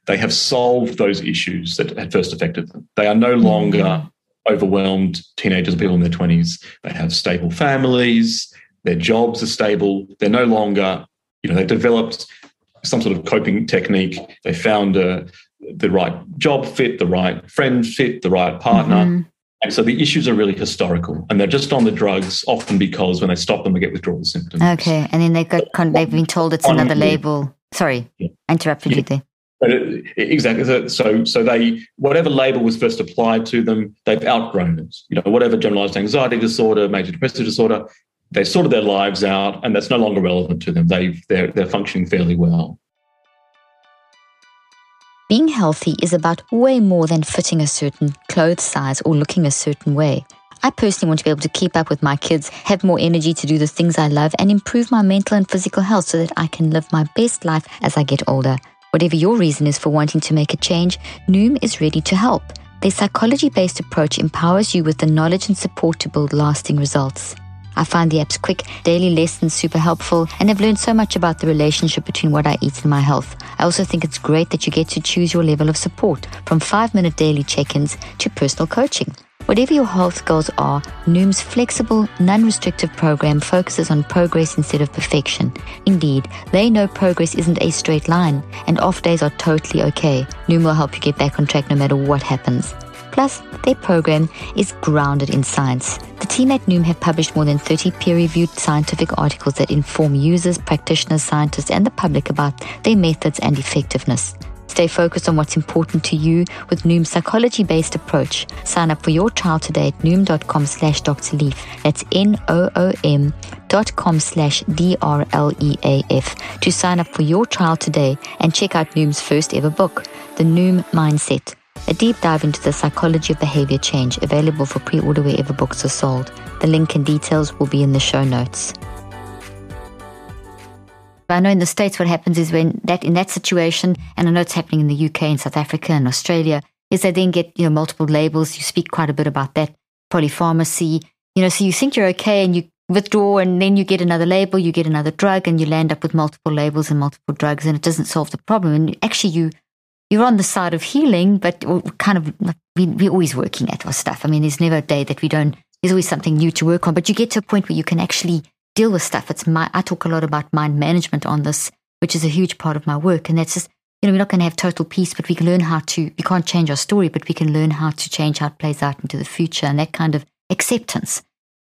Speaker 2: they have solved those issues that had first affected them. They are no longer overwhelmed teenagers, people in their 20s. They have stable families, their jobs are stable. They're no longer, you know, they've developed some sort of coping technique. They found a, the right job fit, the right friend fit, the right partner. Mm-hmm. And so the issues are really historical, and they're just on the drugs often because when they stop them, they get withdrawal symptoms.
Speaker 1: Okay, and then they got they've been told it's another label. Sorry, yeah. interrupted yeah. you there.
Speaker 2: It, exactly. So, so they whatever label was first applied to them, they've outgrown it. You know, whatever generalized anxiety disorder, major depressive disorder, they sorted their lives out, and that's no longer relevant to them. They they're they're functioning fairly well.
Speaker 1: Being healthy is about way more than fitting a certain clothes size or looking a certain way. I personally want to be able to keep up with my kids, have more energy to do the things I love, and improve my mental and physical health so that I can live my best life as I get older. Whatever your reason is for wanting to make a change, Noom is ready to help. Their psychology based approach empowers you with the knowledge and support to build lasting results. I find the app's quick daily lessons super helpful and have learned so much about the relationship between what I eat and my health. I also think it's great that you get to choose your level of support from five minute daily check ins to personal coaching. Whatever your health goals are, Noom's flexible, non restrictive program focuses on progress instead of perfection. Indeed, they know progress isn't a straight line, and off days are totally okay. Noom will help you get back on track no matter what happens. Plus, their program is grounded in science. The team at Noom have published more than 30 peer reviewed scientific articles that inform users, practitioners, scientists, and the public about their methods and effectiveness. Stay focused on what's important to you with Noom's psychology-based approach. Sign up for your trial today at noom.com slash Dr. That's N-O-O-M dot com slash D-R-L-E-A-F to sign up for your trial today and check out Noom's first ever book, The Noom Mindset. A deep dive into the psychology of behavior change available for pre-order wherever books are sold. The link and details will be in the show notes. I know in the States what happens is when that in that situation, and I know it's happening in the UK and South Africa and Australia, is they then get, you know, multiple labels. You speak quite a bit about that. Polypharmacy, you know, so you think you're okay and you withdraw and then you get another label, you get another drug and you land up with multiple labels and multiple drugs and it doesn't solve the problem. And actually you you're on the side of healing, but kind of we, we're always working at our stuff. I mean, there's never a day that we don't, there's always something new to work on, but you get to a point where you can actually deal with stuff. It's my, I talk a lot about mind management on this, which is a huge part of my work. And that's just, you know, we're not going to have total peace, but we can learn how to, we can't change our story, but we can learn how to change how it plays out into the future and that kind of acceptance.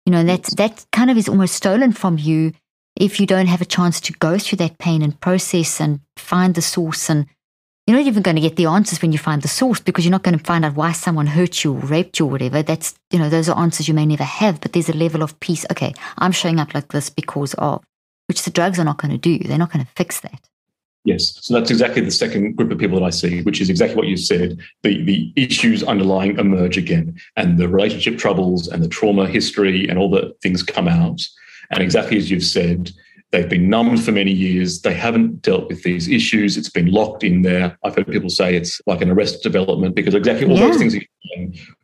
Speaker 1: You know, that, that kind of is almost stolen from you if you don't have a chance to go through that pain and process and find the source and you're not even going to get the answers when you find the source because you're not going to find out why someone hurt you or raped you or whatever. That's, you know, those are answers you may never have, but there's a level of peace. Okay, I'm showing up like this because of, which the drugs are not going to do. They're not going to fix that.
Speaker 2: Yes. So that's exactly the second group of people that I see, which is exactly what you said. The the issues underlying emerge again and the relationship troubles and the trauma history and all the things come out. And exactly as you've said, They've been numbed for many years. They haven't dealt with these issues. It's been locked in there. I've heard people say it's like an arrest development because exactly all yeah. those things,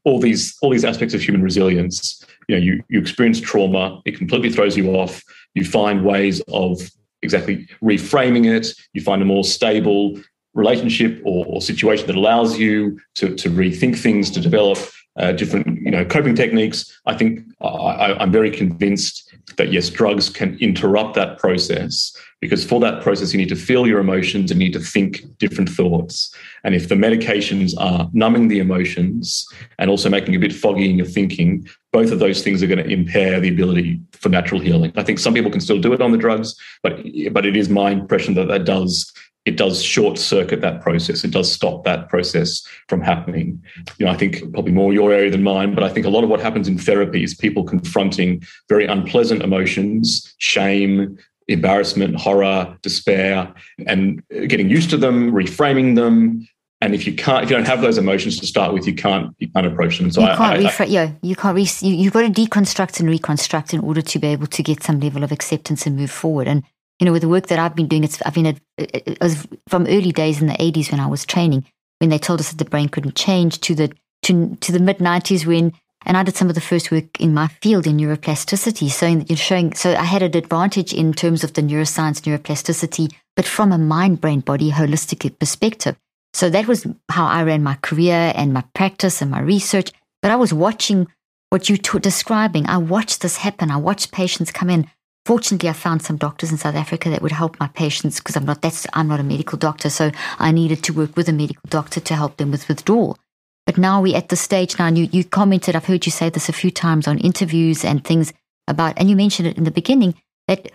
Speaker 2: all these all these aspects of human resilience. You know, you you experience trauma. It completely throws you off. You find ways of exactly reframing it. You find a more stable relationship or, or situation that allows you to to rethink things, to develop uh, different you know coping techniques. I think I, I'm very convinced that yes, drugs can interrupt that process because for that process, you need to feel your emotions and you need to think different thoughts. And if the medications are numbing the emotions and also making you a bit foggy in your thinking, both of those things are going to impair the ability for natural healing. I think some people can still do it on the drugs, but but it is my impression that that does it does short circuit that process. It does stop that process from happening. You know, I think probably more your area than mine, but I think a lot of what happens in therapy is people confronting very unpleasant emotions, shame, embarrassment, horror, despair, and getting used to them, reframing them. And if you can't, if you don't have those emotions to start with, you can't, you can't approach them.
Speaker 1: So you can't, I, refra- I, yeah, you can't, re- you, you've got to deconstruct and reconstruct in order to be able to get some level of acceptance and move forward. And you know, with the work that I've been doing, it's I've been it was from early days in the 80s when I was training, when they told us that the brain couldn't change, to the to to the mid 90s when, and I did some of the first work in my field in neuroplasticity, showing that you're showing. So I had an advantage in terms of the neuroscience, neuroplasticity, but from a mind, brain, body, holistic perspective. So that was how I ran my career and my practice and my research. But I was watching what you t- describing. I watched this happen. I watched patients come in Fortunately, I found some doctors in South Africa that would help my patients because I'm not that's I'm not a medical doctor, so I needed to work with a medical doctor to help them with withdrawal. But now we're at the stage now, and you, you commented, I've heard you say this a few times on interviews and things about, and you mentioned it in the beginning, that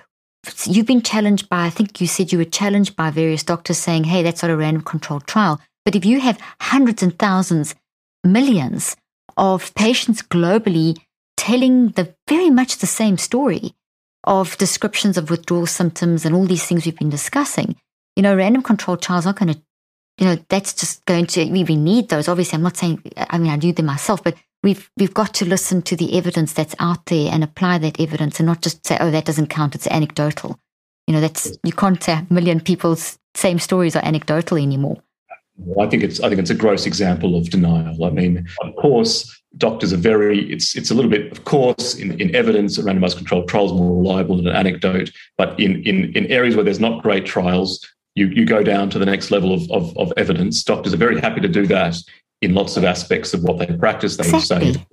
Speaker 1: you've been challenged by, I think you said you were challenged by various doctors saying, hey, that's not a random controlled trial. But if you have hundreds and thousands, millions of patients globally telling the very much the same story, of descriptions of withdrawal symptoms and all these things we've been discussing, you know, random controlled trials aren't going to, you know, that's just going to, we, we need those. Obviously, I'm not saying, I mean, I do them myself, but we've we've got to listen to the evidence that's out there and apply that evidence and not just say, oh, that doesn't count, it's anecdotal. You know, that's you can't say a million people's same stories are anecdotal anymore.
Speaker 2: I think it's I think it's a gross example of denial. I mean, of course, doctors are very it's it's a little bit of course in, in evidence randomized controlled trials more reliable than an anecdote but in in in areas where there's not great trials you you go down to the next level of of, of evidence doctors are very happy to do that in lots of aspects of what they practice they
Speaker 1: exactly.
Speaker 2: say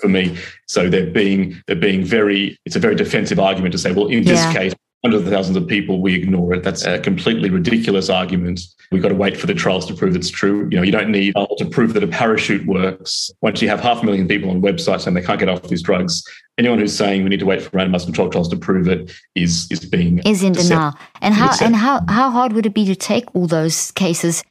Speaker 2: for me so they're being they're being very it's a very defensive argument to say well in this
Speaker 1: Yeah.
Speaker 2: case hundreds of thousands of people we ignore it that's a completely ridiculous argument we've got to wait for the trials to prove it's true you know you don't need to prove that a parachute works once you have half a million people on websites and they can't get off these drugs anyone who's saying we need to wait for randomized controlled trials to prove it is is being
Speaker 1: is in denial. And how and how how hard would it be to take all those cases,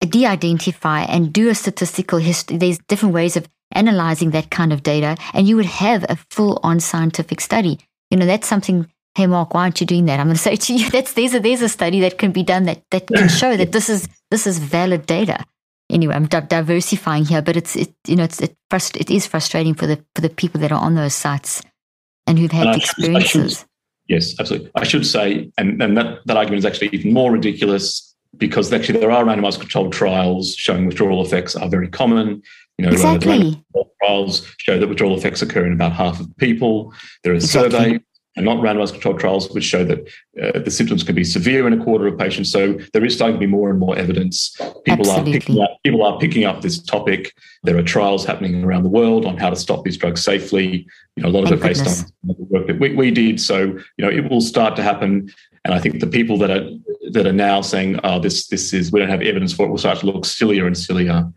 Speaker 1: de-identify and do a statistical history? There's different ways of analyzing that kind of data, and you would have a full-on scientific study. You know, that's something. Hey, Mark, why aren't you doing that? I'm going to say to you, that's there's a there's a study that can be done that that can show that this is this is valid data. Anyway, I'm di- diversifying here, but it's it you know it's it, frust- it is frustrating for the for the people that are on those sites and who've had
Speaker 2: And I should- should-
Speaker 1: experiences.
Speaker 2: Yes, absolutely. I should say, and, and that, that argument is actually even more ridiculous because actually there are randomized controlled trials showing withdrawal effects are very common. You know,
Speaker 1: Exactly.
Speaker 2: trials show that withdrawal effects occur in about half of people. There are
Speaker 1: Exactly.
Speaker 2: survey and not randomized controlled trials which show that uh, the symptoms can be severe in a quarter of patients. So there is starting to be more and more evidence. People are picking up people are picking up this topic. There are trials happening around the world on how to stop these drugs safely. You know, a lot of
Speaker 1: Thank
Speaker 2: it based on the work that we, we did. So, you know, it will start to happen. And I think the people that are that are now saying, "Oh, this this is we don't have evidence for it," will start to look sillier and sillier.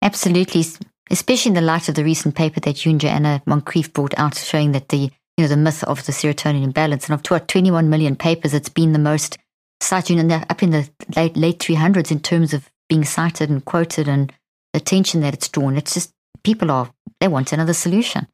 Speaker 1: Absolutely, especially in the light of the recent paper that you and Joanna Moncrieff brought out, showing that the you know the myth of the serotonin imbalance, and of tw- 21 million papers, it's been the most cited in the, up in the late late 300s in terms of being cited and quoted and attention that it's drawn. It's just people are they want another solution.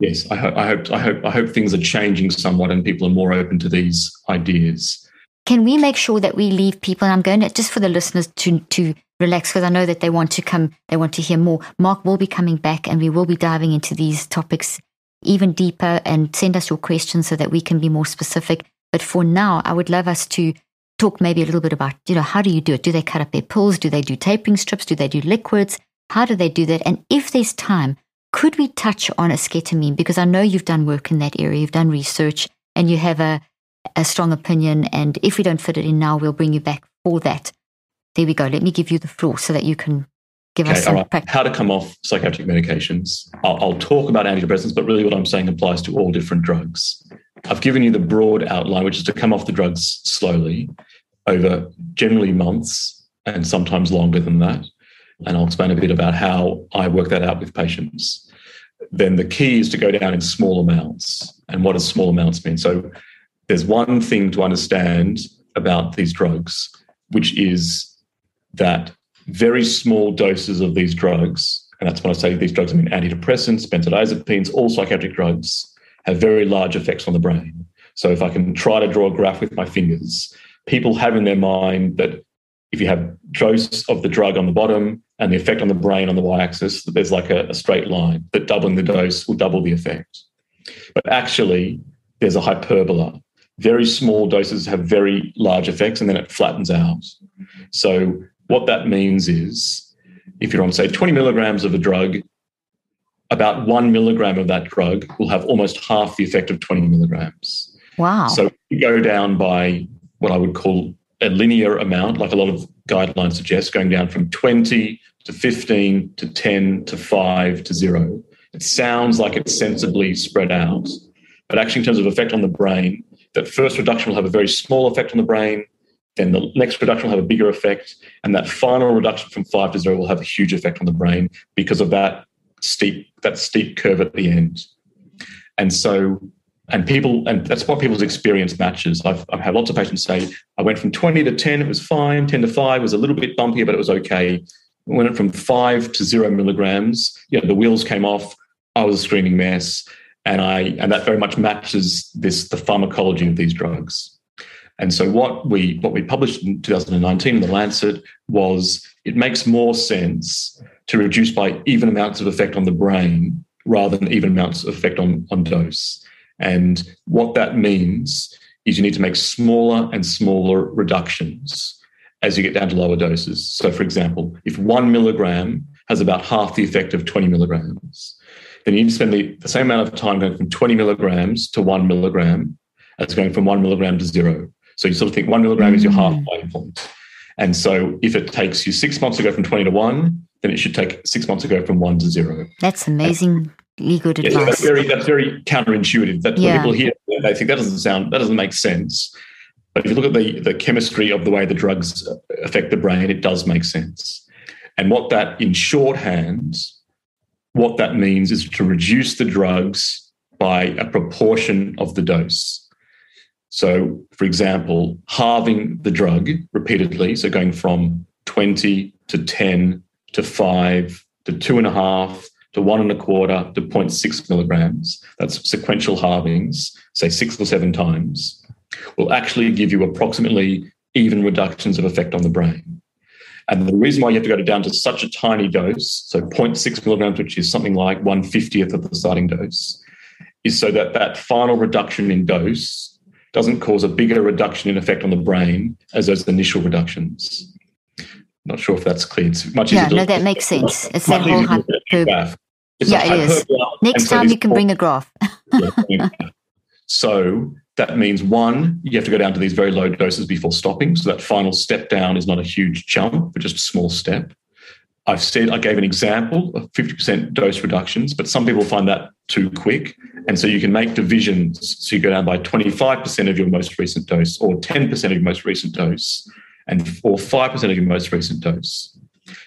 Speaker 2: Yes, I hope I hope I hope I hope things are changing somewhat and people are more open to these ideas.
Speaker 1: Can we make sure that we leave people? And I'm going to just for the listeners to to relax because I know that they want to come, they want to hear more. Mark will be coming back, and we will be diving into these topics even deeper. And send us your questions so that we can be more specific. But for now, I would love us to talk maybe a little bit about you know how do you do it? Do they cut up their pills? Do they do tapering strips? Do they do liquids? How do they do that? And if there's time, could we touch on esketamine? Because I know you've done work in that area, you've done research, and you have a a strong opinion. And if we don't fit it in now, we'll bring you back for that. There we go. Let me give you the floor so that you can give
Speaker 2: Okay, all
Speaker 1: some
Speaker 2: right.
Speaker 1: practice.
Speaker 2: How to come off psychiatric medications. I'll, I'll talk about antidepressants, but really what I'm saying applies to all different drugs. I've given you the broad outline, which is to come off the drugs slowly over generally months and sometimes longer than that. And I'll explain a bit about how I work that out with patients. Then the key is to go down in small amounts. And what does small amounts mean? So there's one thing to understand about these drugs, which is that very small doses of these drugs, and that's when I say these drugs, I mean antidepressants, benzodiazepines, all psychiatric drugs, have very large effects on the brain. So if I can try to draw a graph with my fingers, people have in their mind that if you have dose of the drug on the bottom and the effect on the brain on the y-axis, that there's like a, a straight line that doubling the dose will double the effect. But actually, there's a hyperbola. Very small doses have very large effects and then it flattens out. So what that means is if you're on, say, 20 milligrams of a drug, about one milligram of that drug will have almost half the effect of 20 milligrams.
Speaker 1: Wow.
Speaker 2: So you go down by what I would call a linear amount, like a lot of guidelines suggest, going down from 20 to 15 to 10 to 5 to 0. It sounds like it's sensibly spread out, but actually, in terms of effect on the brain, that first reduction will have a very small effect on the brain, then the next reduction will have a bigger effect, and that final reduction from 5 to 0 will have a huge effect on the brain because of that steep that steep curve at the end. And so and people and that's what people's experience matches. I've, i've had lots of patients say i went from 20 to 10 it was fine 10 to 5 was a little bit bumpier but it was okay. Went from 5 to 0 milligrams you know the wheels came off i was a screaming mess and i and that very much matches this the pharmacology of these drugs and so what we what we published in 2019 in the Lancet was it makes more sense to reduce by even amounts of effect on the brain rather than even amounts of effect on, on dose. And what that means is you need to make smaller and smaller reductions as you get down to lower doses. So, for example, if one milligram has about half the effect of 20 milligrams, then you need to spend the, the same amount of time going from 20 milligrams to one milligram as going from one milligram to zero. So you sort of think one milligram mm. is your mm. halfway point. And so if it takes you six months to go from 20 to one, then it should take six months to go from one to zero.
Speaker 1: That's amazingly good advice.
Speaker 2: Yeah, that's very that's very counterintuitive. That yeah. people hear they think that doesn't sound that doesn't make sense. But if you look at the, the chemistry of the way the drugs affect the brain, it does make sense. And what that in shorthand, what that means is to reduce the drugs by a proportion of the dose. So, for example, halving the drug repeatedly, so going from 20 to 10 to 5 to 2.5 to 1 and a quarter to 0.6 milligrams, that's sequential halvings, say six or seven times, will actually give you approximately even reductions of effect on the brain. And the reason why you have to go down to such a tiny dose, so 0.6 milligrams, which is something like 150th of the starting dose, is so that that final reduction in dose doesn't cause a bigger reduction in effect on the brain as those initial reductions. Not sure if that's clear. It's much
Speaker 1: yeah, no, that makes sense. It's that whole hyper- yeah, it is. Next time you can bring a graph.
Speaker 2: so that means one, you have to go down to these very low doses before stopping. So that final step down is not a huge jump, but just a small step. I've said I gave an example of 50% dose reductions, but some people find that too quick. And so you can make divisions. So you go down by 25% of your most recent dose, or 10% of your most recent dose, and or 5% of your most recent dose.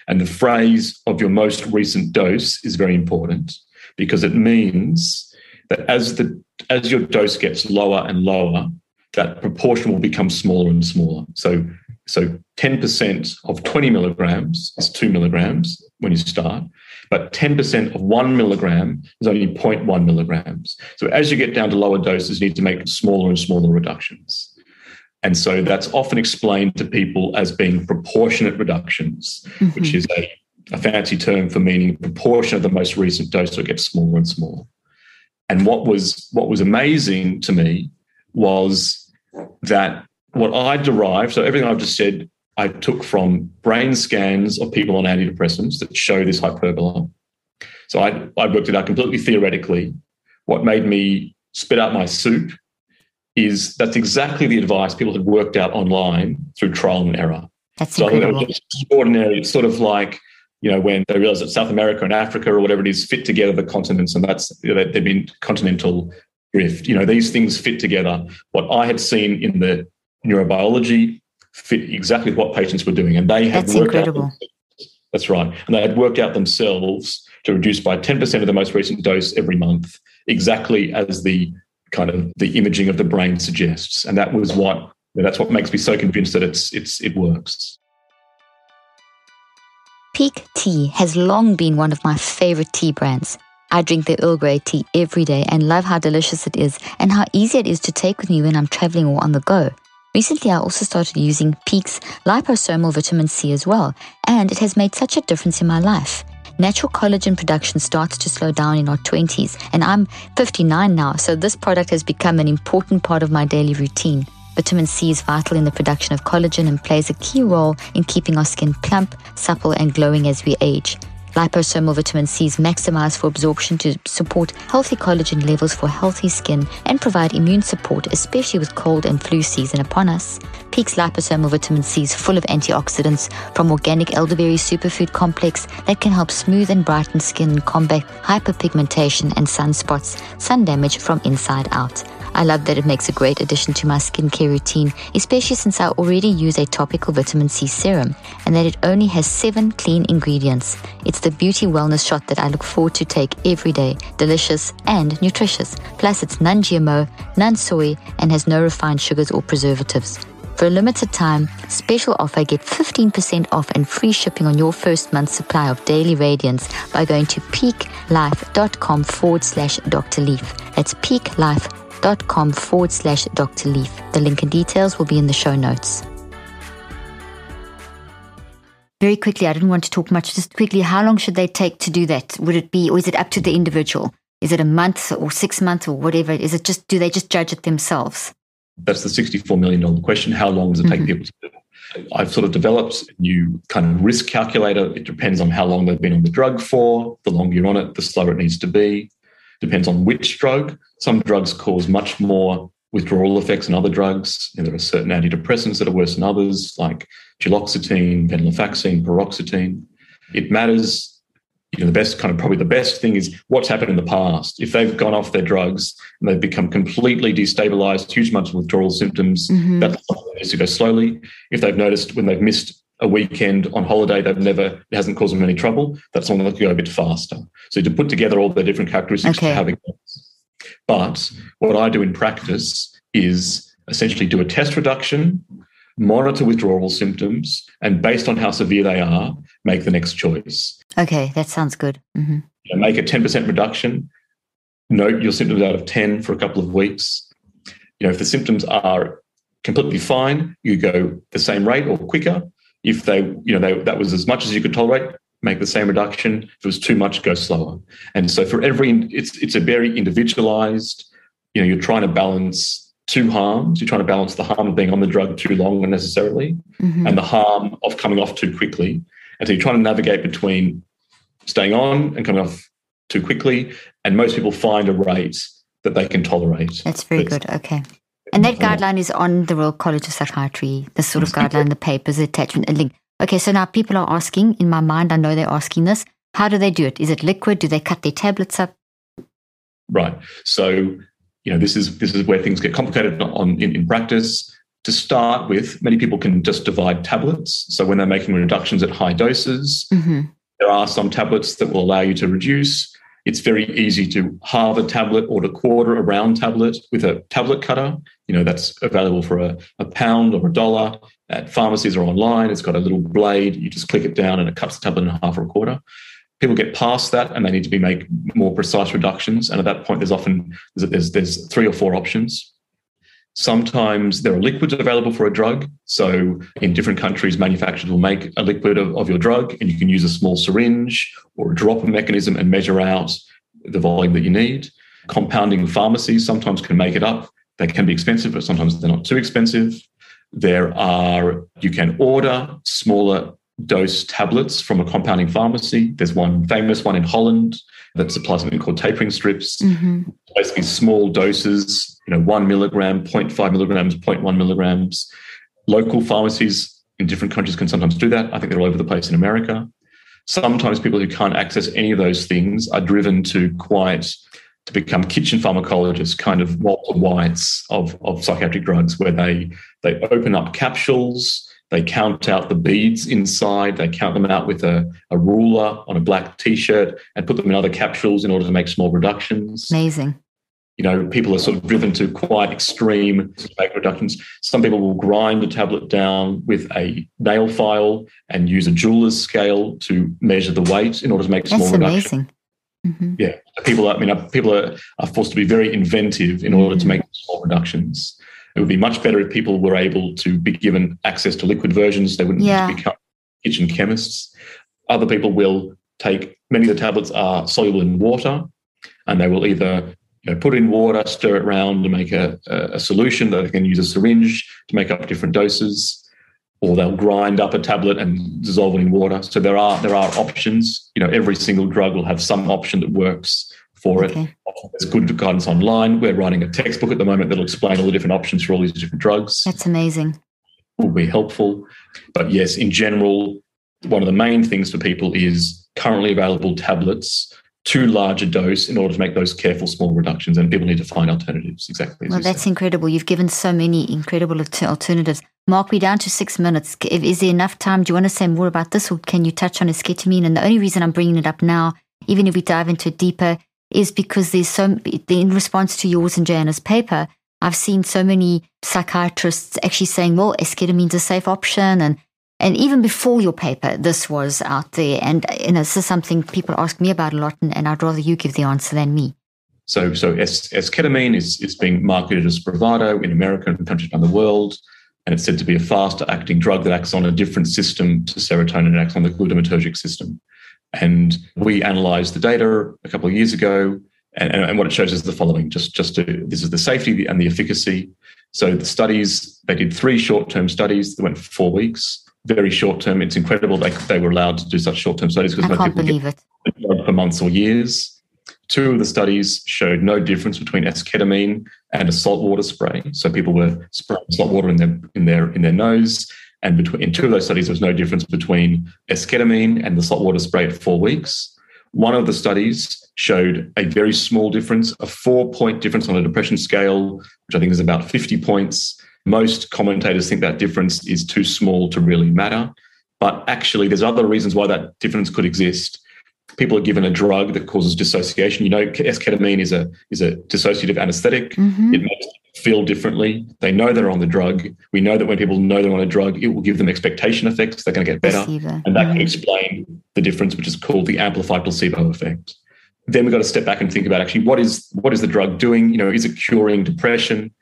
Speaker 2: And the phrase of your most recent dose is very important because it means that as the as your dose gets lower and lower, that proportion will become smaller and smaller. So so 10% of 20 milligrams is two milligrams when you start, but 10% of one milligram is only 0.1 milligrams. So as you get down to lower doses, you need to make smaller and smaller reductions. And so that's often explained to people as being proportionate reductions, mm-hmm. which is a, a fancy term for meaning proportion of the most recent dose will get smaller and smaller. And what was what was amazing to me was that what I derived, so everything I've just said, I took from brain scans of people on antidepressants that show this hyperbola. So I, I worked it out completely theoretically. What made me spit out my soup is that's exactly the advice people had worked out online through trial and error.
Speaker 1: That's so incredible.
Speaker 2: It's extraordinary. It's sort of like, you know, when they realized that South America and Africa or whatever it is fit together the continents, and that's you know, they've been continental drift. You know, these things fit together. What I had seen in the neurobiology fit exactly what patients were doing. And they had
Speaker 1: That's worked incredible.
Speaker 2: out that's right. And they had worked out themselves to reduce by 10% of the most recent dose every month, exactly as the kind of the imaging of the brain suggests. And that was what that's what makes me so convinced that it's it's it works.
Speaker 1: Pique Tea has long been one of my favorite tea brands. I drink the Earl Grey tea every day and love how delicious it is and how easy it is to take with me when I'm traveling or on the go. Recently, I also started using Pique's liposomal vitamin C as well, and it has made such a difference in my life. Natural collagen production starts to slow down in our 20s, and I'm 59 now, so this product has become an important part of my daily routine. Vitamin C is vital in the production of collagen and plays a key role in keeping our skin plump, supple, and glowing as we age. Liposomal vitamin C is maximized for absorption to support healthy collagen levels for healthy skin and provide immune support, especially with cold and flu season upon us. Pique's liposomal vitamin C is full of antioxidants from organic elderberry superfood complex that can help smooth and brighten skin combat hyperpigmentation and sunspots, sun damage from inside out. I love that it makes a great addition to my skincare routine, especially since I already use a topical vitamin C serum and that it only has seven clean ingredients. It's the beauty wellness shot that I look forward to take every day, delicious and nutritious. Plus, it's non GMO, non soy, and has no refined sugars or preservatives. For a limited time, special offer get 15% off and free shipping on your first month's supply of Daily Radiance by going to piquelife.com forward slash Dr. Leaf. That's piquelife.com com forward slash Dr. Leaf. The link and details will be in the show notes. very quickly, I didn't want to talk much, just quickly, how long should they take to do that? Would it be, or is it up to the individual? Is it a month or six months or whatever? Is it just, do they just judge it themselves?
Speaker 2: That's the $64 million question. How long does it take mm-hmm. people to do it? I've sort of developed a new kind of risk calculator. It depends on how long they've been on the drug for. The longer you're on it, the slower it needs to be. Depends on which drug. Some drugs cause much more withdrawal effects than other drugs. And there are certain antidepressants that are worse than others, like duloxetine, venlafaxine, paroxetine. It matters you know, the best kind of probably the best thing is what's happened in the past. If they've gone off their drugs and they've become completely destabilized, huge amounts of withdrawal symptoms, mm-hmm. that needs to go slowly. If they've noticed when they've missed a weekend on holiday, they've never, it hasn't caused them any trouble, that's one that can go a bit faster. So to put together all the different characteristics okay. having but what I do in practice is essentially do a test reduction, monitor withdrawal symptoms, and based on how severe they are, make the next choice.
Speaker 1: Okay, that sounds good. Mm-hmm.
Speaker 2: You know, make a 10% reduction, note your symptoms out of 10 for a couple of weeks. You know, if the symptoms are completely fine, you go the same rate or quicker. If they, you know, they, that was as much as you could tolerate, make the same reduction. If it was too much, go slower. And so for every, it's it's a very individualized. You know, you're trying to balance two harms. You're trying to balance the harm of being on the drug too long unnecessarily, mm-hmm. and the harm of coming off too quickly. And so you're trying to navigate between staying on and coming off too quickly. And most people find a rate that they can tolerate.
Speaker 1: That's very good. Okay. And that guideline is on the Royal College of Psychiatry, the sort of guideline, the papers, attachment, a link. Okay, so now people are asking, in my mind, I know they're asking this. How do they do it? Is it liquid? Do they cut their tablets up?
Speaker 2: Right. So, you know, this is this is where things get complicated on in, in practice. To start with, many people can just divide tablets. So when they're making reductions at high doses, mm-hmm. there are some tablets that will allow you to reduce. It's very easy to halve a tablet or to quarter a round tablet with a tablet cutter. You know, that's available for a, a pound or a dollar at pharmacies or online. It's got a little blade. You just click it down and it cuts the tablet in half or a quarter. People get past that and they need to be make more precise reductions. And at that point, there's often there's, there's three or four options. Sometimes there are liquids available for a drug. So in different countries, manufacturers will make a liquid of, of your drug, and you can use a small syringe or a dropper mechanism and measure out the volume that you need. Compounding pharmacies sometimes can make it up. They can be expensive, but sometimes they're not too expensive. There are, you can order smaller dose tablets from a compounding pharmacy. There's one famous one in Holland that supplies something called tapering strips, mm-hmm. basically small doses, you know, one milligram, 0.5 milligrams, 0.1 milligrams. Local pharmacies in different countries can sometimes do that. I think they're all over the place in America. Sometimes people who can't access any of those things are driven to quite to become kitchen pharmacologists, kind of Walter Whites of, of psychiatric drugs, where they they open up capsules, they count out the beads inside. They count them out with a, a ruler on a black t shirt and put them in other capsules in order to make small reductions.
Speaker 1: Amazing.
Speaker 2: You know, people are sort of driven to quite extreme make reductions. Some people will grind the tablet down with a nail file and use a jeweler's scale to measure the weight in order to make
Speaker 1: That's
Speaker 2: small reductions.
Speaker 1: Amazing.
Speaker 2: Mm-hmm. Yeah, people. Are, I mean, people are, are forced to be very inventive in order mm-hmm. to make small reductions. It would be much better if people were able to be given access to liquid versions. They wouldn't yeah. become kitchen chemists. Other people will take many of the tablets are soluble in water, and they will either you know, put in water, stir it around to make a, a solution that they can use a syringe to make up different doses, or they'll grind up a tablet and dissolve it in water. So there are there are options. You know, every single drug will have some option that works for okay. it. There's good guidance online. We're writing a textbook at the moment that'll explain all the different options for all these different drugs.
Speaker 1: That's amazing.
Speaker 2: Will be helpful. But yes, in general, one of the main things for people is currently available tablets too large a dose in order to make those careful small reductions and people need to find alternatives exactly
Speaker 1: well that's said. incredible you've given so many incredible alternatives mark we're down to six minutes is there enough time do you want to say more about this or can you touch on esketamine and the only reason i'm bringing it up now even if we dive into it deeper is because there's so in response to yours and Joanna's paper, I've seen so many psychiatrists actually saying, well, esketamine's a safe option. And, and even before your paper, this was out there. And you know, this is something people ask me about a lot, and, and I'd rather you give the answer than me.
Speaker 2: So, so esketamine is, is being marketed as Spravato in America and countries around the world. and it's said to be a fast acting drug that acts on a different system to serotonin, it acts on the glutamatergic system. And we analyzed the data a couple of years ago, and, and what it shows is the following just, just to, this is the safety and the efficacy. So the studies, they did three short term studies that went for four weeks. Very short term. It's incredible they, they were allowed to do such short term studies
Speaker 1: because most people believe
Speaker 2: it. for months or years. Two of the studies showed no difference between esketamine and a saltwater spray. So people were spraying salt water in their in their in their nose. And between in two of those studies, there was no difference between esketamine and the saltwater spray at four weeks. One of the studies showed a very small difference, a four point difference on a depression scale, which I think is about 50 points. Most commentators think that difference is too small to really matter. But actually, there's other reasons why that difference could exist people are given a drug that causes dissociation. You know, esketamine is a is a dissociative anesthetic. Mm-hmm. It makes them feel differently. They know they're on the drug. We know that when people know they're on a drug, it will give them expectation effects. They're going to get better, placebo. and that mm-hmm. can explain the difference, which is called the amplified placebo effect. Then we've got to step back and think about actually what is what is the drug doing? You know, is it curing depression?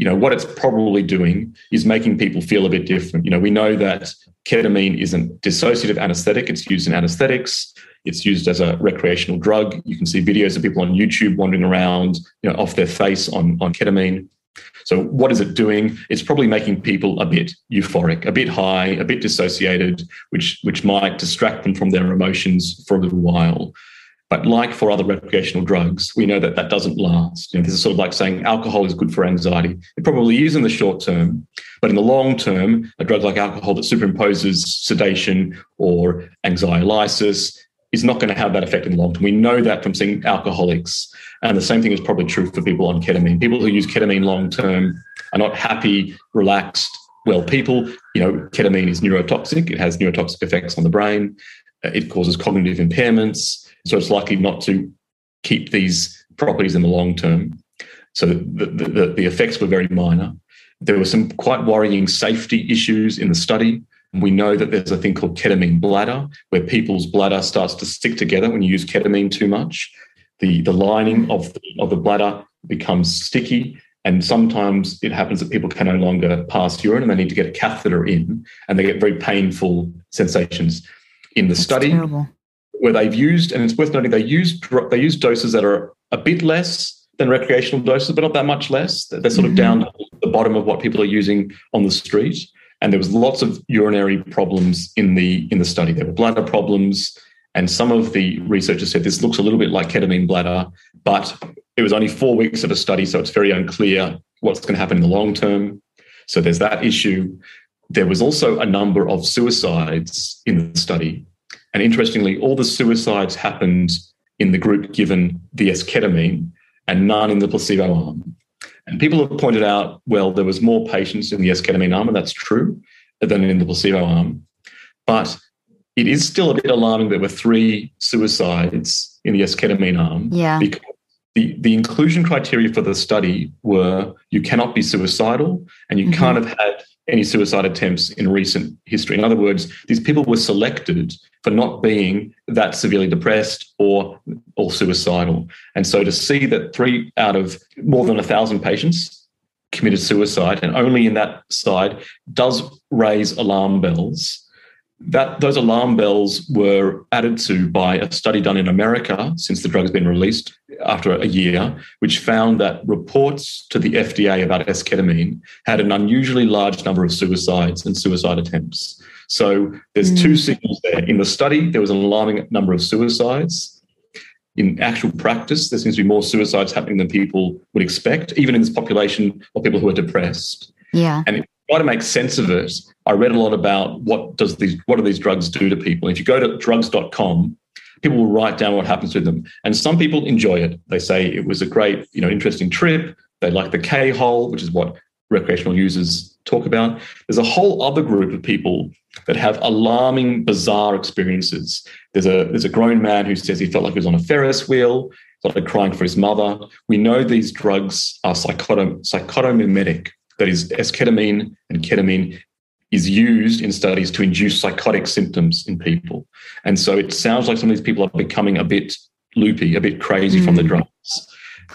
Speaker 2: You know, what it's probably doing is making people feel a bit different. You know, we know that ketamine isn't dissociative anesthetic; it's used in anesthetics. It's used as a recreational drug. You can see videos of people on YouTube wandering around, you know, off their face on, on ketamine. So what is it doing? It's probably making people a bit euphoric, a bit high, a bit dissociated, which which might distract them from their emotions for a little while. But like for other recreational drugs, we know that that doesn't last. You know, this is sort of like saying alcohol is good for anxiety. It probably is in the short term, but in the long term, a drug like alcohol that superimposes sedation or anxiolysis is not going to have that effect in the long term. We know that from seeing alcoholics. And the same thing is probably true for people on ketamine. People who use ketamine long term are not happy, relaxed, well people. You know, ketamine is neurotoxic, it has neurotoxic effects on the brain, it causes cognitive impairments. So it's likely not to keep these properties in the long term. So the, the, the effects were very minor. There were some quite worrying safety issues in the study. We know that there's a thing called ketamine bladder, where people's bladder starts to stick together when you use ketamine too much. The, the lining of the, of the bladder becomes sticky. And sometimes it happens that people can no longer pass urine and they need to get a catheter in, and they get very painful sensations. In the That's study, terrible. Where they've used, and it's worth noting, they use they use doses that are a bit less than recreational doses, but not that much less. They're sort mm-hmm. of down the bottom of what people are using on the street and there was lots of urinary problems in the in the study. There were bladder problems, and some of the researchers said this looks a little bit like ketamine bladder, but it was only four weeks of a study, so it's very unclear what's going to happen in the long term. So there's that issue. There was also a number of suicides in the study, and interestingly, all the suicides happened in the group given the esketamine and none in the placebo arm. And people have pointed out, well, there was more patients in the esketamine arm, and that's true, than in the placebo arm. But it is still a bit alarming there were three suicides in the esketamine arm.
Speaker 1: Yeah.
Speaker 2: Because the, the inclusion criteria for the study were you cannot be suicidal and you mm-hmm. can't have had any suicide attempts in recent history. In other words, these people were selected for not being that severely depressed or or suicidal. And so to see that three out of more than a thousand patients committed suicide, and only in that side does raise alarm bells that those alarm bells were added to by a study done in America since the drug has been released after a year, which found that reports to the FDA about esketamine had an unusually large number of suicides and suicide attempts. So there's mm. two signals there. In the study, there was an alarming number of suicides. In actual practice, there seems to be more suicides happening than people would expect, even in this population of people who are depressed.
Speaker 1: Yeah.
Speaker 2: And try to make sense of it, I read a lot about what does these what do these drugs do to people. If you go to drugs.com, people will write down what happens to them. And some people enjoy it. They say it was a great, you know, interesting trip. They like the K hole, which is what recreational users talk about. There's a whole other group of people that have alarming, bizarre experiences. There's a there's a grown man who says he felt like he was on a Ferris wheel, started crying for his mother. We know these drugs are psychotom- psychotomimetic, that is esketamine and ketamine is used in studies to induce psychotic symptoms in people. And so it sounds like some of these people are becoming a bit loopy, a bit crazy mm. from the mm. drugs.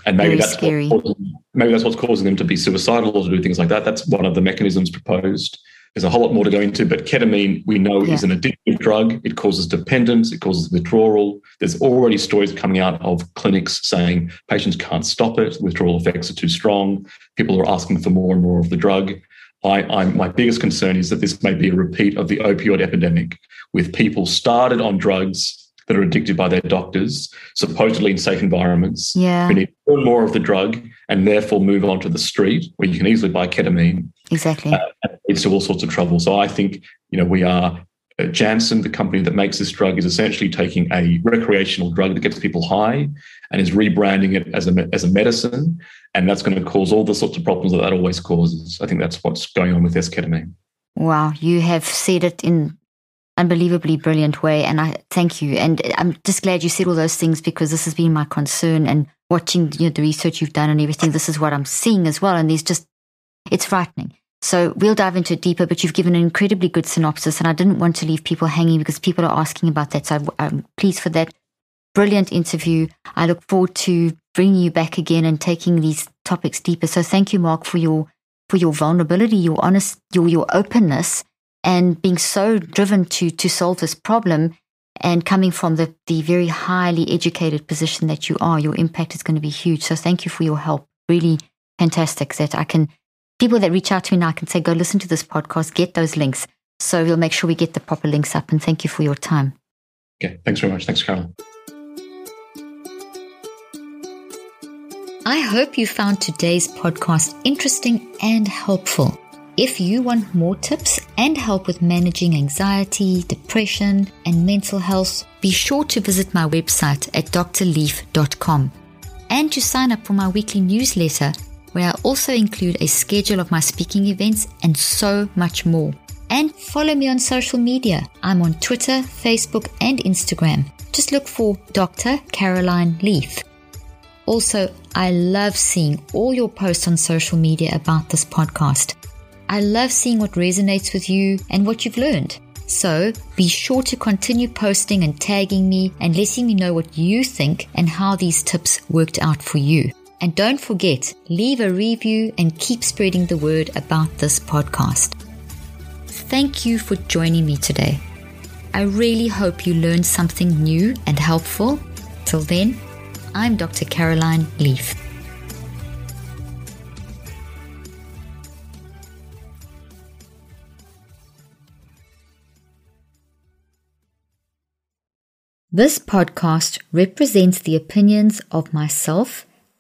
Speaker 2: And maybe
Speaker 1: Very
Speaker 2: that's
Speaker 1: scary.
Speaker 2: what, maybe that's what's causing them to be suicidal or to do things like that. That's one of the mechanisms proposed. There's a whole lot more to go into, but ketamine we know
Speaker 1: Yeah.
Speaker 2: is an addictive drug. It causes dependence. It causes withdrawal. There's already stories coming out of clinics saying patients can't stop it. Withdrawal effects are too strong. People are asking for more and more of the drug. I, I'm, my biggest concern is that this may be a repeat of the opioid epidemic, with people started on drugs that are addicted by their doctors, supposedly in safe environments.
Speaker 1: Yeah.
Speaker 2: We need more and more of the drug and therefore move on to the street where you can easily buy ketamine.
Speaker 1: Exactly.
Speaker 2: Uh, leads to all sorts of trouble. So I think, you know, we are, Uh, Janssen, the company that makes this drug, is essentially taking a recreational drug that gets people high and is rebranding it as a, as a medicine. And that's going to cause all the sorts of problems that that always causes. I think that's what's going on with esketamine.
Speaker 1: Wow, you have said it in unbelievably brilliant way and I thank you. And uh, I'm just glad you said all those things because this has been my concern and watching you know, the research you've done and everything, this is what I'm seeing as well. And there's just it's frightening. So we'll dive into it deeper, but you've given an incredibly good synopsis and I didn't want to leave people hanging because people are asking about that. So um, I'm pleased for that. Brilliant interview. I look forward to bringing you back again and taking these topics deeper. So thank you, Mark, for your for your vulnerability, your honest, your your openness, and being so driven to to solve this problem. And coming from the the very highly educated position that you are, your impact is going to be huge. So thank you for your help. Really fantastic that I can people that reach out to me now can say, go listen to this podcast, get those links. So we'll make sure we get the proper links up. And thank you for your time.
Speaker 2: Okay. Thanks very much. Thanks, Carolyn.
Speaker 1: I hope you found today's podcast interesting and helpful. If you want more tips and help with managing anxiety, depression, and mental health, be sure to visit my website at drleaf.com and to sign up for my weekly newsletter where I also include a schedule of my speaking events and so much more. And follow me on social media. I'm on Twitter, Facebook, and Instagram. Just look for Dr. Caroline Leaf. Also, I love seeing all your posts on social media about this podcast. I love seeing what resonates with you and what you've learned. So be sure to continue posting and tagging me and letting me know what you think and how these tips worked out for you. And don't forget, leave a review and keep spreading the word about this podcast. Thank you for joining me today. I really hope you learned something new and helpful. Till then, I'm Dr. Caroline Leaf. This podcast represents the opinions of myself